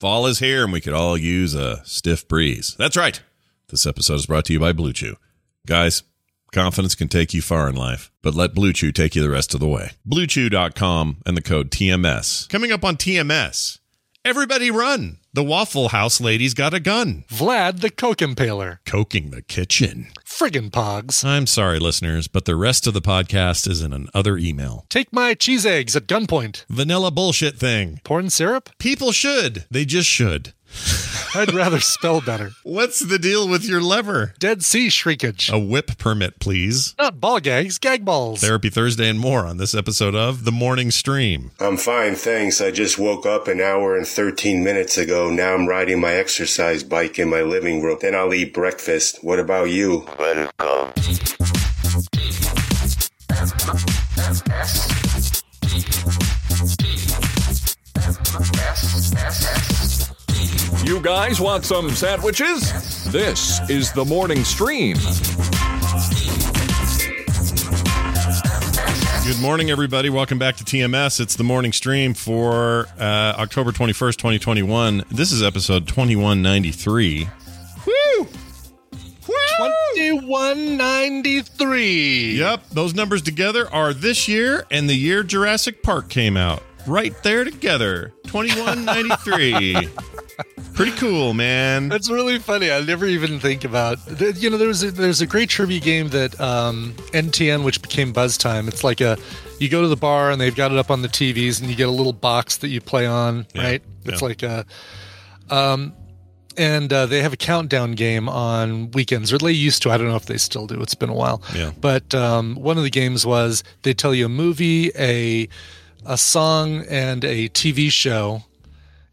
Fall is here and we could all use a stiff breeze. That's right. This episode is brought to you by Blue Chew. Guys, confidence can take you far in life, but let Blue Chew take you the rest of the way. BlueChew.com and the code TMS. Coming up on TMS, everybody run. The Waffle House lady's got a gun. Vlad the Coke Impaler. Coking the kitchen. Friggin' pogs. I'm sorry, listeners, but the rest of the podcast is in another email. Take my cheese eggs at gunpoint. Vanilla bullshit thing. Porn syrup? People should. They just should. I'd rather spell better. What's the deal with your lever? Dead Sea shrinkage. A whip permit, please. Not ball gags, gag balls. Therapy Thursday and more on this episode of The Morning Stream. I'm fine, thanks. I just woke up an hour and 13 minutes ago. Now I'm riding my exercise bike in my living room. Then I'll eat breakfast. What about you? Let You guys want some sandwiches? This is the morning stream. Good morning, everybody. Welcome back to TMS. It's the morning stream for uh, October 21st, 2021. This is episode 2193. Woo! Woo! 2193. Yep, those numbers together are this year and the year Jurassic Park came out. Right there together. 2193. Pretty cool, man. That's really funny. I never even think about you know there's a, there's a great trivia game that um, NTN which became Buzztime. It's like a you go to the bar and they've got it up on the TVs and you get a little box that you play on, Yeah, right? It's yeah. like a um and uh, they have a countdown game on weekends, or they used to. I don't know if they still do. It's been a while. Yeah. But um, one of the games was they tell you a movie, a a song, and a TV show,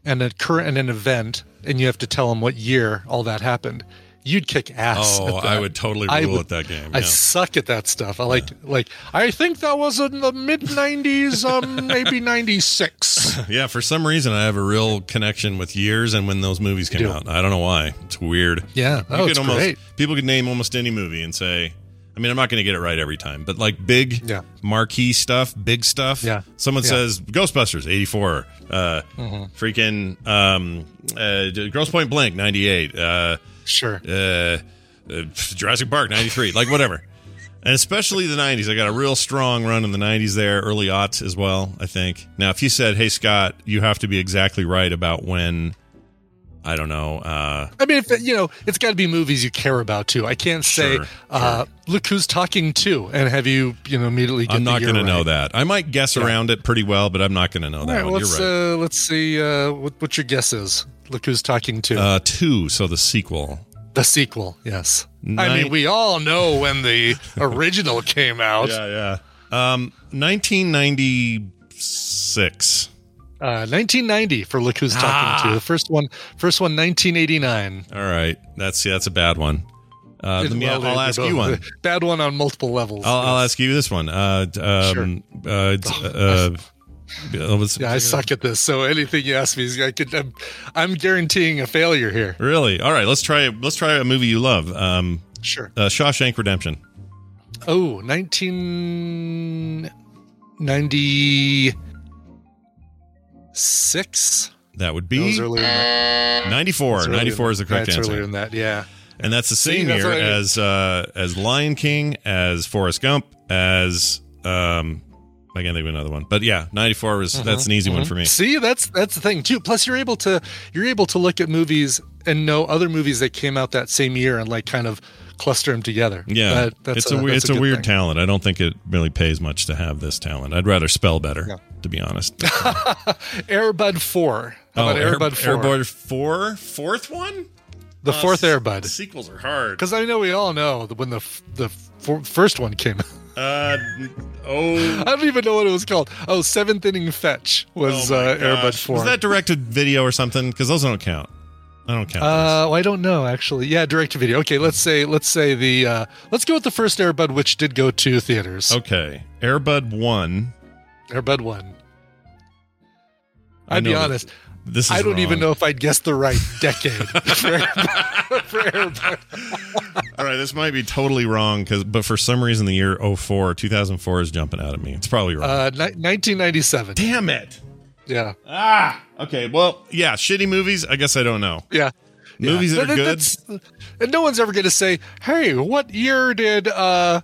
and a current and an event, and you have to tell them what year all that happened. You'd kick ass. Oh, at that. I would totally I rule would- at that game. I suck at that stuff. I like like I think that was in the mid '90s, um, maybe '96. Yeah, for some reason I have a real connection with years and when those movies came out. I don't know why. It's weird. Yeah. Oh, it's almost, great. People could name almost any movie and say, I mean, I'm not going to get it right every time, but like big Yeah. marquee stuff, big stuff. Yeah. Someone Yeah. Mm-hmm. says Ghostbusters 84, uh, freaking um, uh, Grosse Pointe Blank 98, uh, Sure. uh, uh, Jurassic Park 93, like whatever. And especially the 90s. I got a real strong run in the 90s there, early aughts as well, I think. Now, if you said, hey, Scott, you have to be exactly right about when, I don't know, uh, I mean, if, you know, it's got to be movies you care about too. I can't say, Sure, uh, "Look who's talking too," and have you, you know, immediately. I'm not going to know that. I might guess Yeah. around it pretty well, but I'm not going to know All that right, one. let's You're right. uh, let's see uh, what what your guess is. Look who's talking too Uh, two, so the sequel. the sequel. Yes, I mean we all know when the original came out. Yeah, yeah. Um, 1996. Uh, 1990 for Look Who's Talking Ah. to. The first one, first one, 1989. All right. That's, yeah, that's a bad one. Uh, let me, Well, I'll ask both- you one. Bad one on multiple levels. I'll, I'll ask you this one. Uh, um, uh, uh, uh, Yeah, I suck at this. So anything you ask me, is I could. I'm, I'm guaranteeing a failure here. Really? All right. Let's try. Let's try a movie you love. Um, Sure. uh, Shawshank Redemption. Oh, 1996. That would be than that. 94. That's 94 is the correct that's answer. earlier than that. Yeah. and that's the See, same that's year as uh, as Lion King, as Forrest Gump, as um, I can't think of another one. But yeah, 94 was that's an easy one for me. See, that's that's the thing too. Plus, you're able to you're able to look at movies and know other movies that came out that same year and like kind of cluster them together. Yeah, That- that's it's a, weird that's it's a, weird thing. talent. I don't think it really pays much to have this talent. I'd rather spell better, Yeah. to be honest. Airbud Four. How about Air- Airbud Four? Airbud four, fourth one. the fourth Uh, Airbud. Sequels are hard. Because I know we all know that when the the first one came. out. Uh, oh, I don't even know what it was called. Oh, seventh inning fetch was oh uh, Airbud. Four. Was that directed video or something? Because those don't count. I don't count. Uh, well, I don't know actually. Yeah, direct to video. Okay, let's say let's say the uh, let's go with the first Airbud, which did go to theaters. Okay, Airbud one. Airbud one. I'd be honest. This is I don't even know if I'd guess the right decade for, Airbud, for Airbud. All right, this might be totally wrong because, but for some reason, the year 04, 2004 is jumping out at me. It's probably wrong. Uh, ni- 1997. Damn it! Yeah, Ah. Okay. Well, yeah, shitty movies. I guess I don't know. yeah. Movies Yeah. that are good. And no one's ever going to say, "Hey, what year did uh,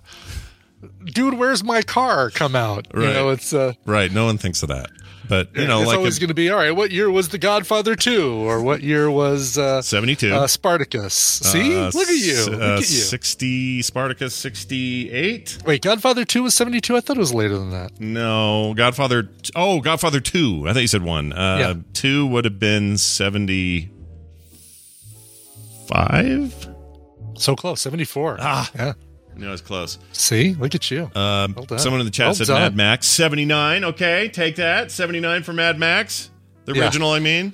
Dude, Where's My Car come out?" You know, it's uh, Right. No one thinks of that. But you know, it's like always going to be all right. What year was The Godfather two, or what year was uh, 72. uh, Spartacus? See, Uh, look at you, look uh, at you. 60 Spartacus 68. Wait, Godfather two was seventy two. I thought it was later than that. No, Godfather. Oh, Godfather 2. I thought you said 1. Uh Yeah. 2 would have been 75. So close, seventy four. Ah. yeah. No, it's close. See, look at you. Um, Well someone in the chat Well said done. Mad Max 79. Okay, take that. 79 for Mad Max. The Yeah. original, I mean.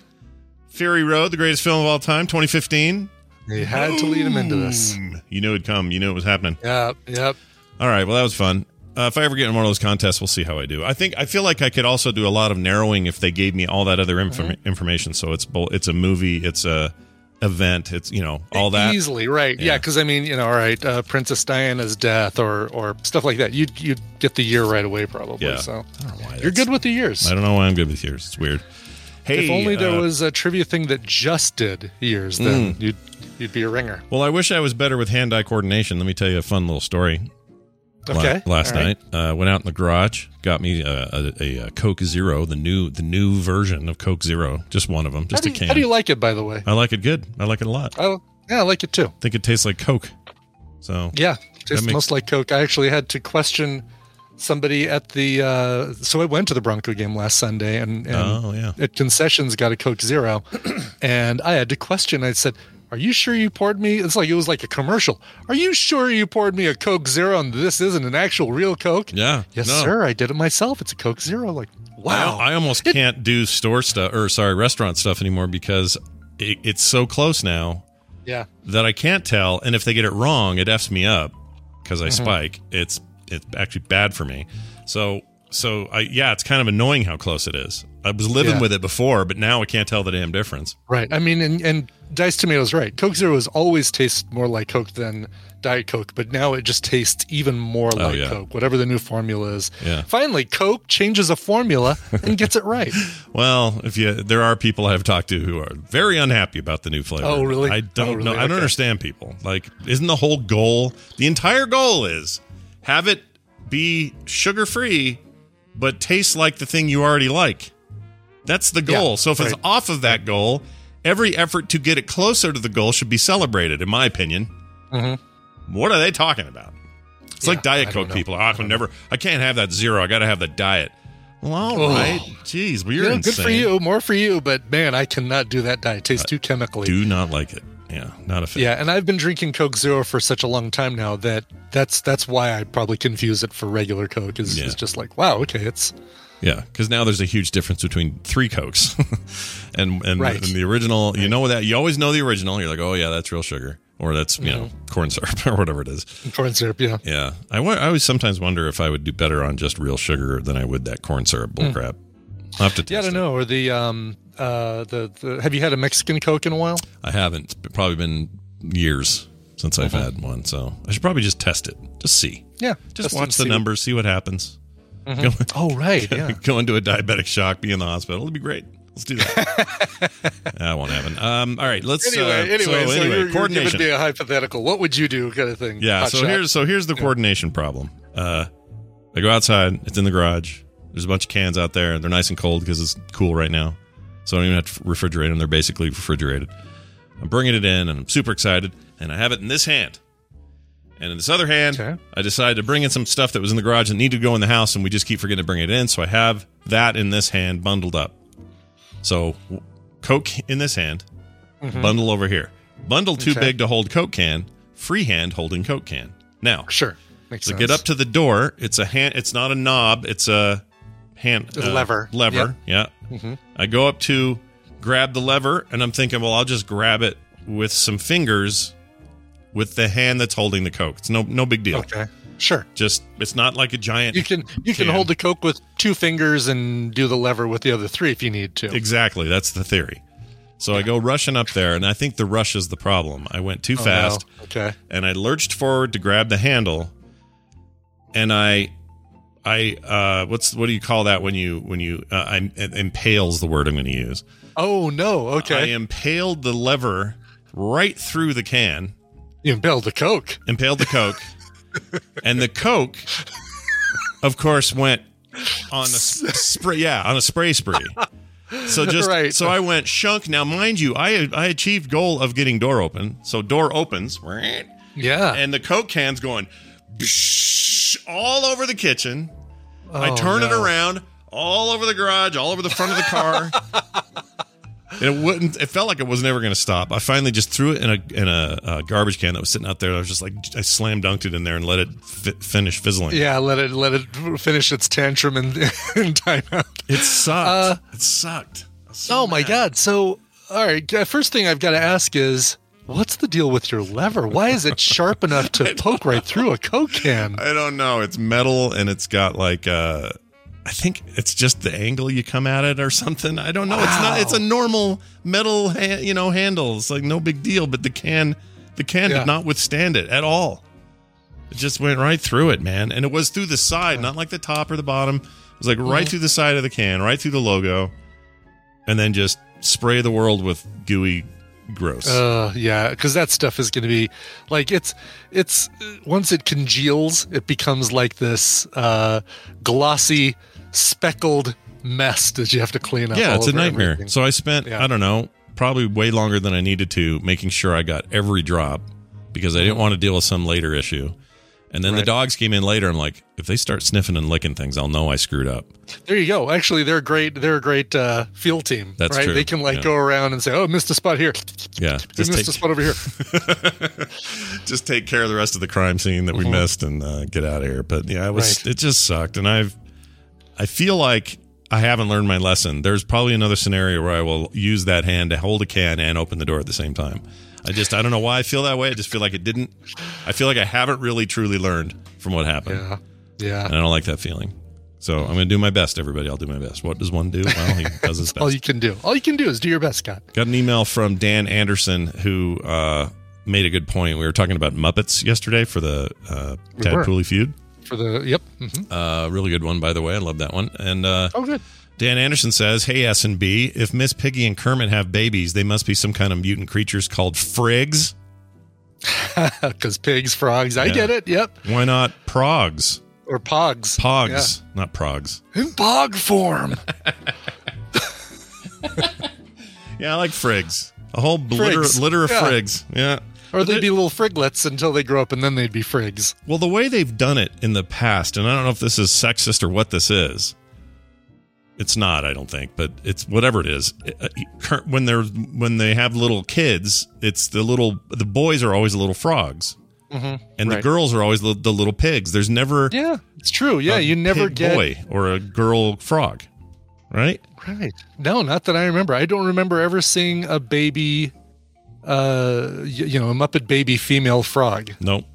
Fury Road, the greatest film of all time, 2015. They had to lead him into this. You knew it'd come. You knew it was happening. Yep. yep. All right. Well, that was fun. Uh, if I ever get in one of those contests, we'll see how I do. I think I feel like I could also do a lot of narrowing if they gave me all that other Mm-hmm. information. So it's both. It's a movie. It's a event. It's you know all that. easily right. Yeah. Yeah, because I mean, you know, all right, uh, Princess Diana's death or or stuff like that. You would you'd get the year right away probably. Yeah. So I don't know why you're good with the years. I don't know why I'm good with years. It's weird. Hey, if only there uh, was a trivia thing that just did years, Mm. then you'd you'd be a ringer. Well, I wish I was better with hand-eye coordination. Let me tell you a fun little story. La- last right. night, uh, went out in the garage, got me a, a, a, Coke Zero, the new the new version of Coke Zero, just one of them, just do, a can. how do you like it, by the way? I like it good. I like it a lot. I Oh, yeah, I like it too. think it tastes like Coke. So Yeah, tastes makes- most like Coke. I actually had to question somebody at the. Uh, so I went to the Bronco game last Sunday, and, and Oh, yeah. at concessions got a Coke Zero, and I had to question. I said. Are you sure you poured me? It's like it was like a commercial. Are you sure you poured me a Coke Zero and this isn't an actual real Coke? yeah, Yes, no. sir. I did it myself. It's a Coke Zero. Like, wow. I, I almost can't do store stuff or sorry restaurant stuff anymore because it, it's so close now yeah. that I can't tell. And if they get it wrong, it f's me up because I Mm-hmm. spike. It's it's actually bad for me. So so I yeah, it's kind of annoying how close it is. I was living Yeah. with it before, but now I can't tell the damn difference. Right. I mean, and, and Dice Tomatoes, right. Coke Zero has always tasted more like Coke than Diet Coke, but now it just tastes even more oh, like Oh, yeah. Coke, whatever the new formula is. Yeah. Finally, Coke changes a formula and gets it right. Well, if you there are people I've talked to who are very unhappy about the new flavor. Oh, really? I oh, don't Oh, really? know. I don't understand people. Like, isn't the whole goal? The entire goal is have it be sugar free, but taste like the thing you already like. That's the goal. Yeah, so if it's off of that goal, every effort to get it closer to the goal should be celebrated. In my opinion. What are they talking about? It's like Mm-hmm. Diet I Coke people. Oh, I can never. I can't have that zero. I got to have the diet. Well, all Oh. right. Jeez, well, you're Yeah, good for you. More for you. But man, I cannot do that diet. It tastes too chemically. Do not like it. Yeah, not a fan. Yeah, and I've been drinking Coke Zero for such a long time now that that's that's why I probably confuse it for regular Coke. Is, Yeah. just like, wow, okay, it's Yeah, because now there's a huge difference between three Cokes and and, Right. and the original. You know that you always know the original. You're like, oh yeah, that's real sugar, or that's you know Mm-hmm. corn syrup or whatever it is. corn syrup. Yeah, Yeah, I, I always sometimes wonder if I would do better on just real sugar than I would that corn syrup bullcrap. I'll have to test Hmm. yeah. I don't it. know. Or the um uh the, the have you had a Mexican Coke in a while? I haven't. It's probably been years since I've Mm-hmm. had one, so I should probably just test it, just see, Yeah, just watch the what- numbers, see what happens. Go, Oh right, yeah. go into a diabetic shock, be in the hospital. It'd be great. Let's do that. that won't happen. Um, all right, let's. Anyway, uh, anyway, so, anyway, you're, you're coordination. giving a hypothetical. What would you do, kind of thing? yeah. Hot So shot. here's so here's the coordination problem. Uh, I go outside. It's in the garage. There's a bunch of cans out there. They're nice and cold because it's cool right now. So I don't even have to refrigerate them. They're basically refrigerated. I'm bringing it in and I'm super excited. And I have it in this hand. And in this other hand, Okay. I decided to bring in some stuff that was in the garage that needed to go in the house. And we just keep forgetting to bring it in. So I have that in this hand bundled up. So Coke in this hand, bundle over here. Bundle too Mm-hmm. Okay. big to hold Coke can, free hand holding Coke can. Now, Sure. Makes so sense. get up to the door. It's a hand. It's not a knob. It's a hand A uh, lever. Lever. Yeah. Mm-hmm. I go up to grab the lever, and I'm thinking, well, I'll just grab it with some fingers, with the hand that's holding the coke. It's no no big deal. Okay. Sure. Just it's not like a giant. You can you can Can. hold the coke with two fingers and do the lever with the other three if you need to. Exactly. That's the theory. So I go rushing up there, and I think the rush is the problem. I went too Oh, fast. no. Okay. and I lurched forward to grab the handle, and I, I, uh, what's what do you call that when you when you uh, I impales the word I'm going to use. Oh no. Okay. I impaled the lever right through the can, you impaled the coke. impaled the coke, and the coke, of course, went on a s- spray. Yeah, on a spray spree. So just Right. so I went shunk. Now, mind you, I I achieved goal of getting door open. So door opens. Right? Yeah. and the Coke can's going all over the kitchen. I Oh, turn it around all over the garage, all over the front of the car. and it wouldn't. It felt like it was never going to stop. I finally just threw it in a in a, uh garbage can that was sitting out there. I was just like, I slam dunked it in there and let it fi- finish fizzling. yeah. Let it let it finish its tantrum and in timeout. it sucked. it sucked. So Oh my god. So all right. uh, First thing I've got to ask is. What's the deal with your lever? Why is it sharp enough to poke right through a Coke can? I don't know. It's metal and it's got like uh I think it's just the angle you come at it or something. I don't know. It's not it's a normal metal ha- you know handle. It's like no big deal, but the can the can Yeah. did not withstand it at all. It just went right through it, man. And it was through the side, not like the top or the bottom. It was like right through the side of the can, right through the logo. And then just spray the world with gooey gross. Uh, yeah, because that stuff is going to be like it's it's once it congeals, it becomes like this uh, glossy, speckled mess that you have to clean up. Yeah, it's a nightmare. everything. So I spent, Yeah. I don't know, probably way longer than I needed to making sure I got every drop because I didn't want to deal with some later issue. And then the dogs came in later. I'm like, if they start sniffing and licking things, I'll know I screwed up. there you go. Actually, they're great. They're a great uh, field team. That's right. true. They can like Yeah. go around and say, "Oh, missed a spot here. Yeah, Just missed a spot over here." just take care of the rest of the crime scene that we missed and uh, get out of here. But yeah, it was. Right. it just sucked, and I've I feel like I haven't learned my lesson. There's probably another scenario where I will use that hand to hold a can and open the door at the same time. I just I don't know why I feel that way. I just feel like it didn't. I feel like I haven't really truly learned from what happened, Yeah, yeah. and I don't like that feeling. So I'm going to do my best, everybody. I'll do my best. What does one do? Well, he does his All you can do. All you can do is do your best, Scott. Got an email from Dan Anderson who uh, made a good point. We were talking about Muppets yesterday for the uh, Tad feud. For the yep. mhm. Uh, really good one, by the way. I love that one. And uh, Oh, good. Dan Anderson says, "Hey S and B, if Miss Piggy and Kermit have babies, they must be some kind of mutant creatures called frigs. Because pigs, frogs. I get it. Yep. Why not progs? Or pogs. Pogs, not progs. In pog form. Yeah, I like frigs. A whole litter, Frigs. litter of Yeah. frigs. Yeah. Or they'd be little friglets until they grow up, and then they'd be frigs. Well, the way they've done it in the past, and I don't know if this is sexist or what this is. It's not, I don't think, but it's whatever it is. Uh, When they're when they have little kids, it's the little the boys are always little frogs, and the girls are always the, the little pigs. There's never Yeah, it's true. Yeah, a you never pig get boy or a girl frog, right? right. No, not that I remember. I don't remember ever seeing a baby, uh, you know, a Muppet baby female frog. Nope,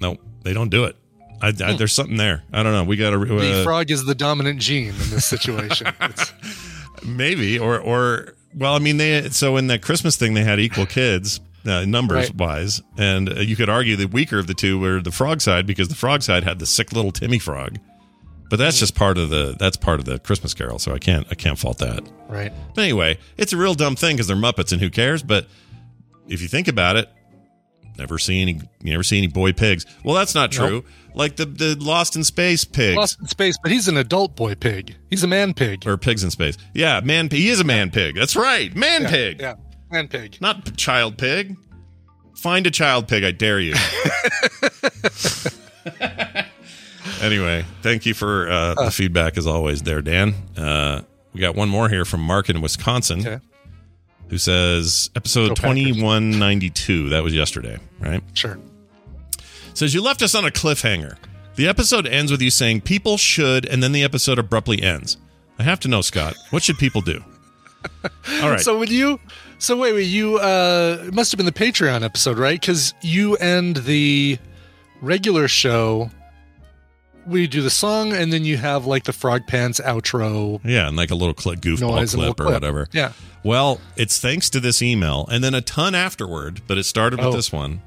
nope, they don't do it. I, I, there's something there. I don't know. We got to Hmm. The uh, frog is the dominant gene in this situation. Maybe or or well, I mean they so in that Christmas thing they had equal kids uh, numbers Right. wise, and uh, you could argue the weaker of the two were the frog side because the frog side had the sick little Timmy frog. But that's just part of the that's part of the Christmas Carol, so I can't I can't fault that. right. But anyway, it's a real dumb thing because they're Muppets and who cares? But if you think about it, never see any you never see any boy pigs. Well, that's not true. Like the the Lost in Space pigs Lost in space, but he's an adult boy pig. He's a man pig. or pigs in space. Yeah, man. He is a man pig. That's right, man yeah, pig. Yeah, man pig. Not child pig. Find a child pig, I dare you. anyway, thank you for uh, the feedback as always, there, Dan. Uh, we got one more here from Mark in Wisconsin, Okay. Who says episode Go twenty one ninety two. That was yesterday, right? Sure. Says you left us on a cliffhanger. The episode ends with you saying people should, and then the episode abruptly ends. I have to know, Scott. What should people do? All right. So when you, so wait, wait, you uh, it must have been the Patreon episode, right? Because you end the regular show. We do the song, and then you have like the Frog Pants outro Yeah, and like a little clip, goofball clip or clip. whatever. Yeah. Well, it's thanks to this email and then a ton afterward, but it started with Oh. this one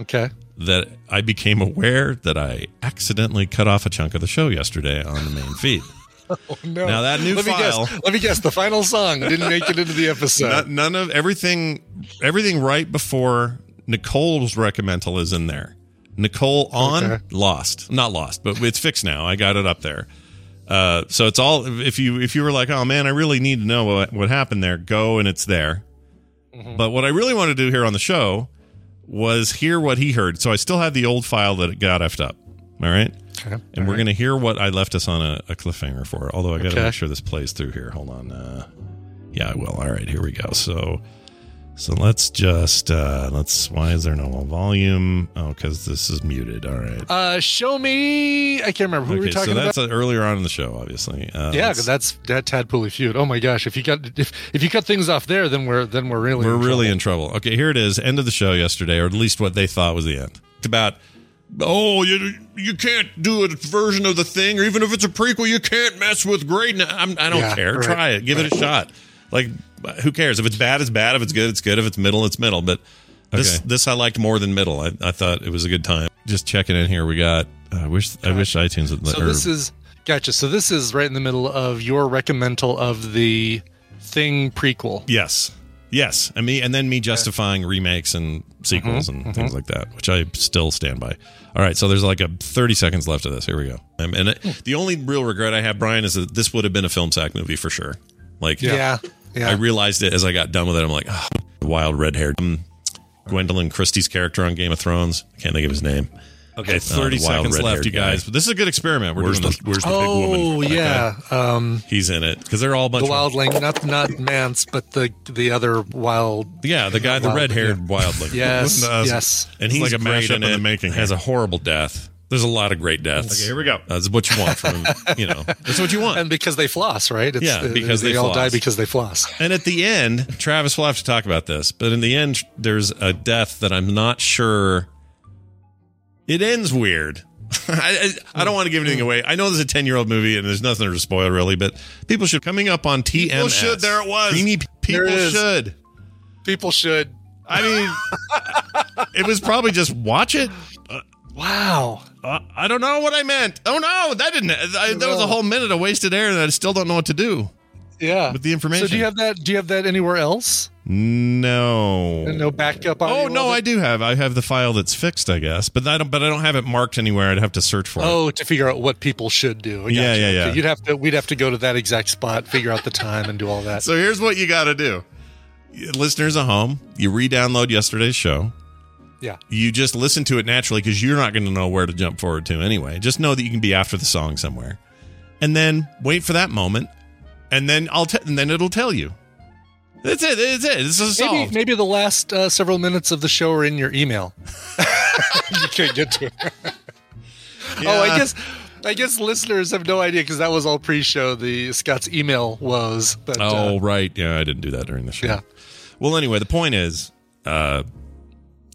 Okay. that I became aware that I accidentally cut off a chunk of the show yesterday on the main feed. Oh, No. Now that new let file- Me guess, let me guess. The final song didn't make it into the episode. None- none of everything, everything right before Nicole's recommendal is in there. Nicole on Okay. lost, not lost, but it's fixed now. I got it up there. Uh, so it's all. If you if you were like, oh man, I really need to know what, what happened there, go and it's there. Mm-hmm. But what I really want to do here on the show was hear what he heard. So I still have the old file that got effed up. All right. Okay. And we're going to hear what I left us on a, a cliffhanger for. Although I got to Okay. make sure this plays through here. Hold on. Uh, yeah, I will. All right, here we go. So, so let's just uh, let's. Why is there no volume? Oh, because this is muted. All right. Uh, show me. I can't remember who we were okay, so talking that's about. uh, earlier on in the show, obviously. Uh, yeah, let's- that's that Tadpooley feud. Oh my gosh! If you cut if if you cut things off there, then we're then we're really we're in really trouble. in trouble. Okay, here it is. End of the show yesterday, or at least what they thought was the end. It's about. Oh, you you can't do a version of the thing, or even if it's a prequel, you can't mess with greatness. I'm, I don't Yeah, care. right, Try it. Give it a shot. Like, who cares? If it's bad, it's bad. If it's good, it's good. If it's middle, it's middle. But this Okay. this I liked more than middle. I, I thought it was a good time. Just checking in here. We got. I wish I wish iTunes would. So or- this is gotcha. So this is right in the middle of your recommendal of the thing prequel. Yes. Yes. And me and then me justifying remakes and sequels Mm-hmm, and things like that, which I still stand by. All right, so there's like a 30 seconds left of this. Here we go. Um, and it, the only real regret I have, Brian, is that this would have been a film sack movie for sure. Like, Yeah, yeah. I realized it as I got done with it. I'm like, oh, wild red haired. Um, Gwendoline Christie's character on Game of Thrones. I can't think of his name. Okay, 30 seconds left, you guys. But this is a good experiment. We're Where's doing the, this. where's the big woman? oh yeah, um, He's in it because they're all a bunch the of wildling, not not Mance, but the the other wild. Yeah, the guy, the Wild- red haired yeah. wildling. Yes, Uh, yes. And he's It's like a great mashup in in the making Has a horrible death. There's a lot of great deaths. Okay, here we go. That's what you want from. You know, that's what you want. And because they floss, right? It's, Yeah, uh, because they all die because they floss. And at the end, Travis will have to talk about this, but in the end, there's a death that I'm not sure. It ends weird. I, I, I don't want to give anything away. I know this is a 10 year old movie and there's nothing to spoil really, but people should coming up on TMS. People should. There it was. Creamy people There should. People should. I mean, it was probably just watch it. Wow. Uh, I don't know what I meant. Oh no, that didn't. I, that was a whole minute of wasted air, and I still don't know what to do Yeah. with the information. So do you have that? Do you have that anywhere else? no? And no backup. Oh no, I do have. I have the file that's fixed, I guess, but I don't. But I don't have it marked anywhere. I'd have to search for it. Oh, to figure out what people should do. Yeah, yeah, yeah. Okay, You'd have to. We'd have to go to that exact spot, figure out the time, and do all that. So here's what you got to do, listeners at home. You re-download yesterday's show. Yeah. You just listen to it naturally because you're not going to know where to jump forward to anyway. Just know that you can be after the song somewhere, and then wait for that moment, and then I'll t- and then it'll tell you. That's it. That's it. This is Maybe solved. maybe the last uh, several minutes of the show are in your email. you can't get to it. Oh, I guess. I guess listeners have no idea because that was all pre-show. The Scott's email was, but Oh uh, right, yeah, I didn't do that during the show. Yeah. Well, anyway, the point is, uh,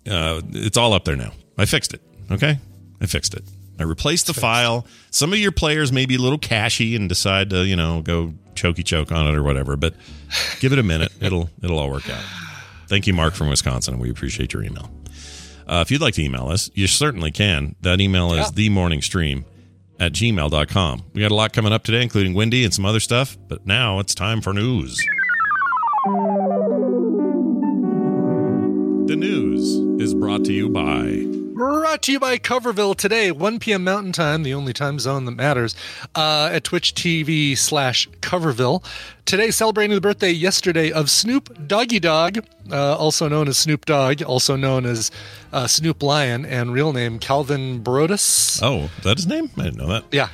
uh, it's all up there now. I fixed it. Okay, I fixed it. I replaced the file. Some of your players may be a little cashy and decide to, you know, go chokey choke on it or whatever. But give it a minute. It'll it'll all work out. Thank you, Mark from Wisconsin. We appreciate your email. Uh, if you'd like to email us, you certainly can. That email is Yeah. themorningstream at gmail.com. We got a lot coming up today, including Wendy and some other stuff. But now it's time for news. The news is brought to you by. Brought to you by Coverville today, 1 p.m. Mountain Time, the only time zone that matters, uh, at Twitch TV slash Coverville. Today, celebrating the birthday yesterday of Snoop Doggy Dogg, uh, also known as Snoop Dogg, also known as uh, Snoop Lion, and real name Calvin Broadus. Oh, is that his name? I didn't know that. Yeah,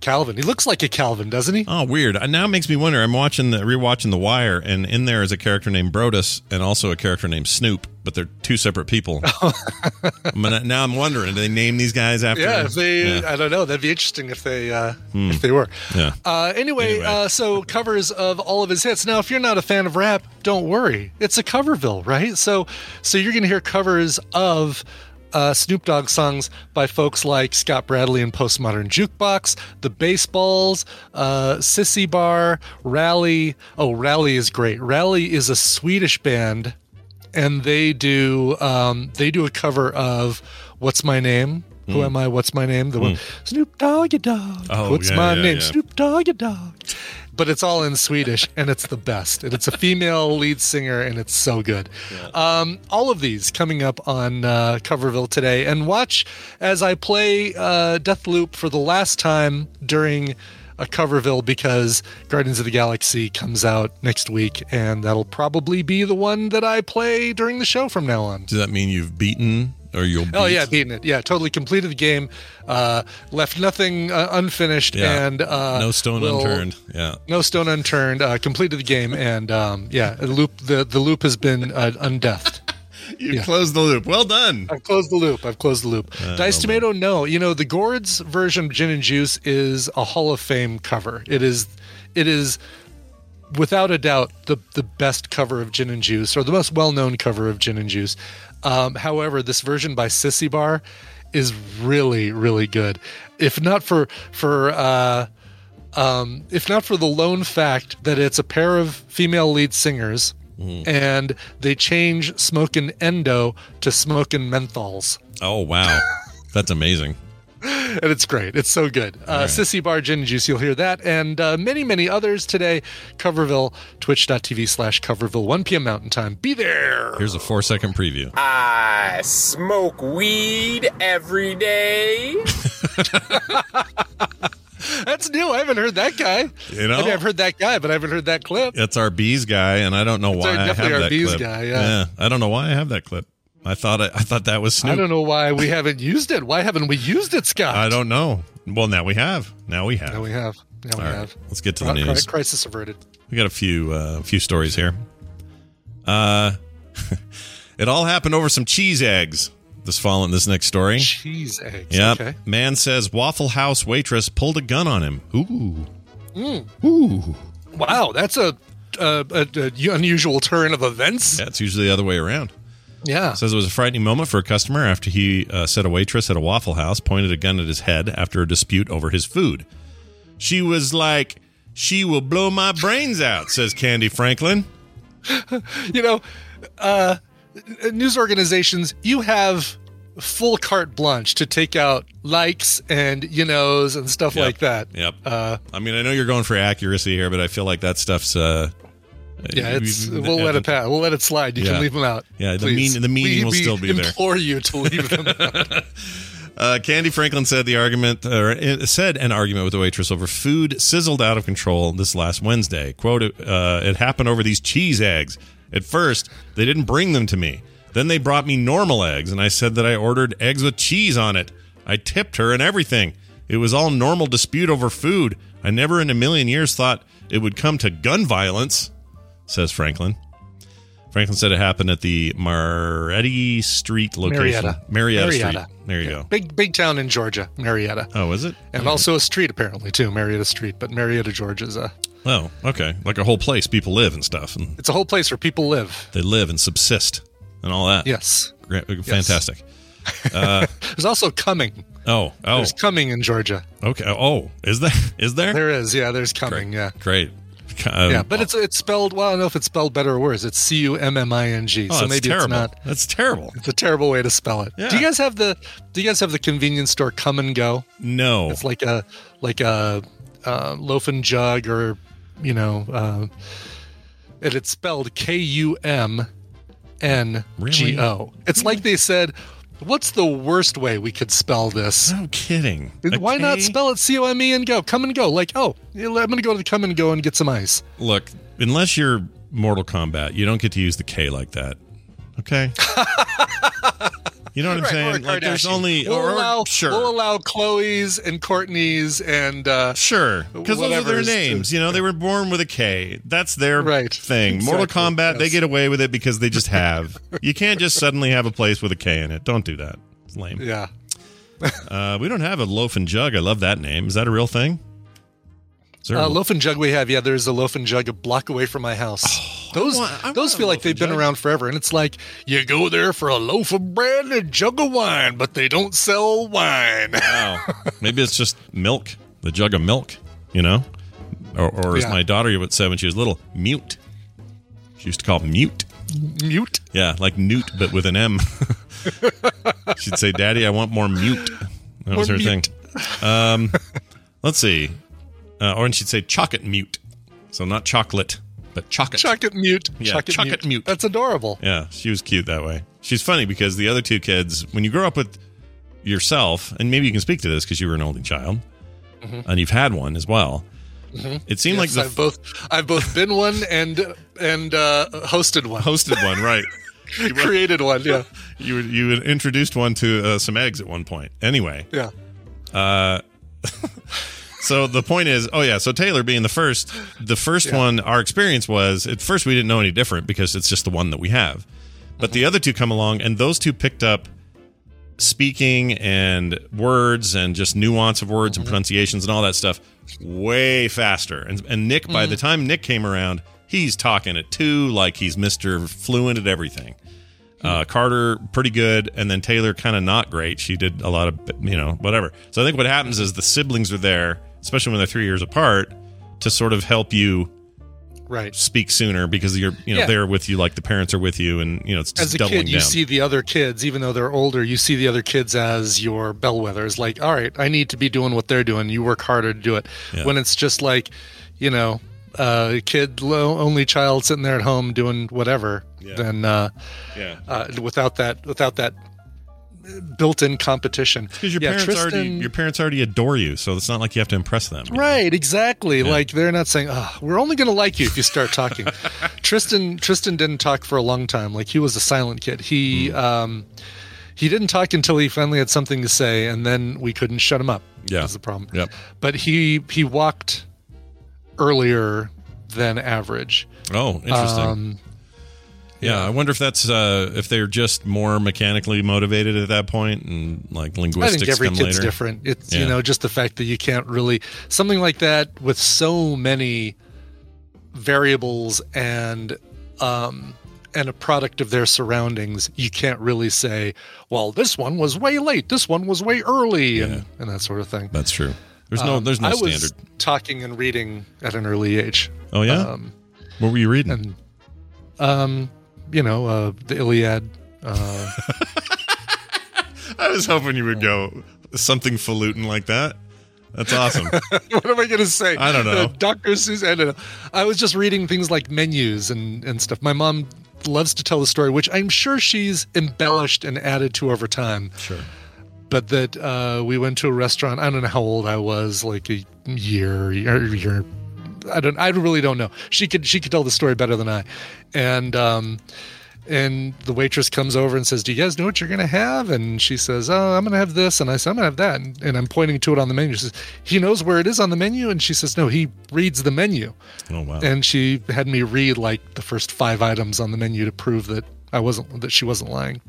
Calvin. He looks like a Calvin, doesn't he? Oh, weird. Uh, Now it makes me wonder. I'm watching the rewatching The Wire, and in there is a character named Broadus and also a character named Snoop, but they're two separate people. But now I'm wondering, do they name these guys after? Yeah, if they, Yeah. I don't know. That'd be interesting if they, uh, if they were. Yeah. Uh, anyway, Anyway. Uh, so covers of all of his hits. Now, if you're not a fan of rap, don't worry. It's a Coverville, right? So, so you're going to hear covers of uh, Snoop Dogg songs by folks like Scott Bradlee and Postmodern Jukebox, The Baseballs, uh, Sissy Bar, Rally. Oh, Rally is great. Rally is a Swedish band, and they do um, they do a cover of "What's My Name." Who am I? What's my name? The one Snoop Doggy Dogg. Oh, What's yeah, my yeah, name? yeah. Snoop Doggy Dogg. But it's all in Swedish, and it's the best. And it's a female lead singer, and it's so good. Um, all of these coming up on uh, Coverville today, and watch as I play uh, Deathloop for the last time during a Coverville because Guardians of the Galaxy comes out next week, and that'll probably be the one that I play during the show from now on. Does that mean you've beaten or you'll? Beat? Oh yeah, beaten it. Yeah, totally completed the game. Uh, left nothing uh, unfinished, Yeah. and uh, no stone will- unturned. Yeah. No stone unturned. Uh, completed the game, and um, yeah, the loop. The the loop has been uh, undeathed. You Yeah. closed the loop. Well done. I've closed the loop. I've closed the loop. Dice Tomato, no. You know the Gourds version of Gin and Juice is a Hall of Fame cover. It is, it is, without a doubt the the best cover of Gin and Juice, or the most well known cover of Gin and Juice. Um, however, this version by Sissy Bar is really really good. If not for for uh, um, if not for the lone fact that it's a pair of female lead singers. And they change smoking endo to smoking menthols. Oh wow, that's amazing. And it's great. It's so good. Uh, Sissy Bar Gin Juice, you'll hear that. And uh, many, many others today. Coverville, twitch.tv slash Coverville, 1 p.m. Mountain Time. Be there. Here's a four second preview. I smoke weed every day. That's new. I haven't heard that guy. You know? I mean, I've heard that guy, but I haven't heard that clip. That's our bees guy, and I don't know It's why our- I have our that bees clip. guy, yeah. I don't know why I have that clip. I thought I, I thought that was Snoop. I don't know why we haven't used it. Why haven't we used it, Scott? I don't know. Well, now we have. Now we have. Now we have. Now we All right, have. let's get to the news. Crisis averted. We got a few uh, few stories here. Uh, it all happened over some cheese eggs. This following this next story. Cheese eggs. Yep. Okay. Man says Waffle House waitress pulled a gun on him. Ooh. Mm. Ooh. Wow, that's a, a, a, a unusual turn of events. Yeah, it's usually the other way around. Yeah. Says it was a frightening moment for a customer after he uh, said a waitress at a Waffle House pointed a gun at his head after a dispute over his food. She was like, "She will blow my brains out," says Candy Franklin. you know, uh, news organizations, you have full carte blanche to take out likes and you knows and stuff Yep. like that. Yep. Uh, I mean, I know you're going for accuracy here, but I feel like that stuff's. Uh, yeah, it's we'll let it pass. We'll let it slide. You Yeah. can leave them out. Yeah, the please. mean- the meaning We- will we still be there. Implore you to leave them out. Uh, Candy Franklin said the argument, or uh, said an argument with the waitress over food sizzled out of control this last Wednesday. "Quote: uh, It happened over these cheese eggs. At first, they didn't bring them to me. Then they brought me normal eggs, and I said that I ordered eggs with cheese on it. I tipped her and everything. It was all normal dispute over food. I never in a million years thought it would come to gun violence," says Franklin. Franklin said it happened at the Marietta Street location. Marietta. Marietta, Marietta. Street. There you Yeah. go. Big big town in Georgia, Marietta, Oh, is it? and also a street apparently too, Marietta Street. But Marietta, Georgia is a Oh, okay. Like a whole place people live and stuff, and it's a whole place where people live. they live and subsist and all that. Yes. Great, fantastic. uh There's also coming. Oh, oh, There's coming in Georgia. okay. Oh, is there? Is there? There is, yeah. There's coming, yeah. Great. Um, Yeah, but it's it's spelled. Well, I don't know if it's spelled better or worse. It's C U M M I N G. oh, So maybe terrible. it's not. That's terrible. It's a terrible way to spell it. Yeah. Do you guys have the Do you guys have the convenience store Come and Go? No. It's like a like a uh, loaf and jug, or you know, uh, and it's spelled K U M N G O. It's like they said, "What's the worst way we could spell this?" No kidding. Why not spell it C O M E and go? Come and go. Like, oh, I'm going to go to the come and go and get some ice. Look, unless you're Mortal Kombat, you don't get to use the K like that. Okay. you know what I'm saying? Like, there's only we'll or, allow sure. we'll allow Chloe's and Courtney's and uh, Sure, because those are their whatever's to- names. You know, they were born with a K. That's their Right. thing. Mortal Exactly. Kombat, they get away with it because they just have. you can't just suddenly have a place with a K in it. Don't do that. It's lame. yeah. Uh, we don't have a loaf and jug. I love that name. Is that a real thing? Is there a- Uh, loaf and jug we have. Yeah, there's a loaf and jug a block away from my house. Those want- those feel like they've been around forever, and it's like you go there for a loaf of bread and a jug of wine, but they don't sell wine. Wow. Maybe it's just milk, the jug of milk, you know? Or, or as Yeah. my daughter would say when she was little, mute. She used to call mute. Mute. Yeah, like newt, but with an M. She'd say, Daddy, I want more mute. That was her More thing. Um, let's see. Uh, or and she'd say chocolate mute. So not chocolate, but chocolate. Chocolate mute. Yeah, chocolate, chocolate mute. That's adorable. Yeah, she was cute that way. She's funny because the other two kids, when you grow up with yourself, and maybe you can speak to this because you were an only child, and you've had one as well. It seemed like the I've both I've both been one and and uh, hosted one, hosted one, right? you created one. Yeah, You you introduced one to uh, some eggs at one point. Anyway, yeah. Uh, so the point is, oh yeah, so Taylor being the first, the first one, our experience was at first we didn't know any different because it's just the one that we have. But the uh-huh. other two come along, and those two picked up speaking and words and just nuance of words and mm-hmm. pronunciations and all that stuff way faster. And and Nick, by the mm. time Nick came around, he's talking at two like he's Mister Fluent at everything. Hmm. Uh, Carter pretty good, and then Taylor kind of not great. She did a lot of you know whatever. So I think what happens is the siblings are there, especially when they're three years apart, to sort of help you Right. speak sooner because you're you know Yeah. they're with you like the parents are with you, and you know it's just As a doubling kid, you down. see the other kids, even though they're older, you see the other kids as your bellwethers. Like, all right, I need to be doing what they're doing. You work harder to do it. Yeah. When it's just like, you know, a kid, low, only child sitting there at home doing whatever, Yeah. then uh, yeah. uh, without that, without that built-in competition. Because your Yeah, parents already your parents already adore you, so it's not like you have to impress them. Right, exactly. Yeah. Like they're not saying, "Oh, we're only going to like you if you start talking." Tristan Tristan didn't talk for a long time. Like he was a silent kid. He Hmm. um he didn't talk until he finally had something to say and then we couldn't shut him up. Yeah. Was the problem. Yep. But he he walked earlier than average. Oh, interesting. Um yeah, I wonder if that's uh, if they're just more mechanically motivated at that point, and like linguistics. I think every kid's later. different. It's Yeah. you know just the fact that you can't really something like that with so many variables and um and a product of their surroundings. You can't really say, well, this one was way late, this one was way early, Yeah. and and that sort of thing. That's true. There's no Um, there's no I standard. was talking and reading at an early age. oh yeah, Um, what were you reading? and um, you know, uh, the Iliad. Uh, I was hoping you would go something falutin like that. That's awesome. what am I going to say? I don't know. Uh, Dr. Seuss. I. I was just reading things like menus and, and stuff. My mom loves to tell the story, which I'm sure she's embellished and added to over time. sure. But that uh, we went to a restaurant. I don't know how old I was, like a year, year, year. I don't. I really don't know. She could. She could tell the story better than I. And um, and the waitress comes over and says, "Do you guys know what you're going to have?" And she says, "Oh, I'm going to have this." And I said, "I'm going to have that." And, and I'm pointing to it on the menu. She says, "He knows where it is on the menu." And she says, "No, he reads the menu." Oh wow. And she had me read like the first five items on the menu to prove that I wasn't that she wasn't lying.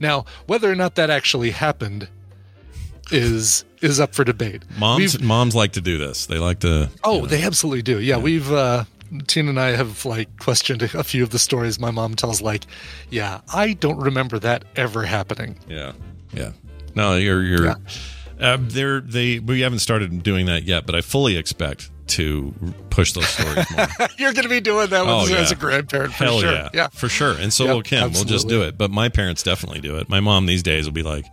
Now, whether or not that actually happened is is up for debate. moms We've- moms like to do this. They like to. oh, they absolutely do. Yeah, we've uh Tina and I have like questioned a few of the stories my mom tells. Like, yeah, I don't remember that ever happening. Yeah. Yeah. No, you're you're. Yeah. Uh, they're they we haven't started doing that yet, but I fully expect to push those stories more. You're going to be doing that Oh, with, yeah. as a grandparent for Hell sure. yeah. yeah. For sure. And so Yep, will Kim. We'll just do it. But my parents definitely do it. My mom these days will be like,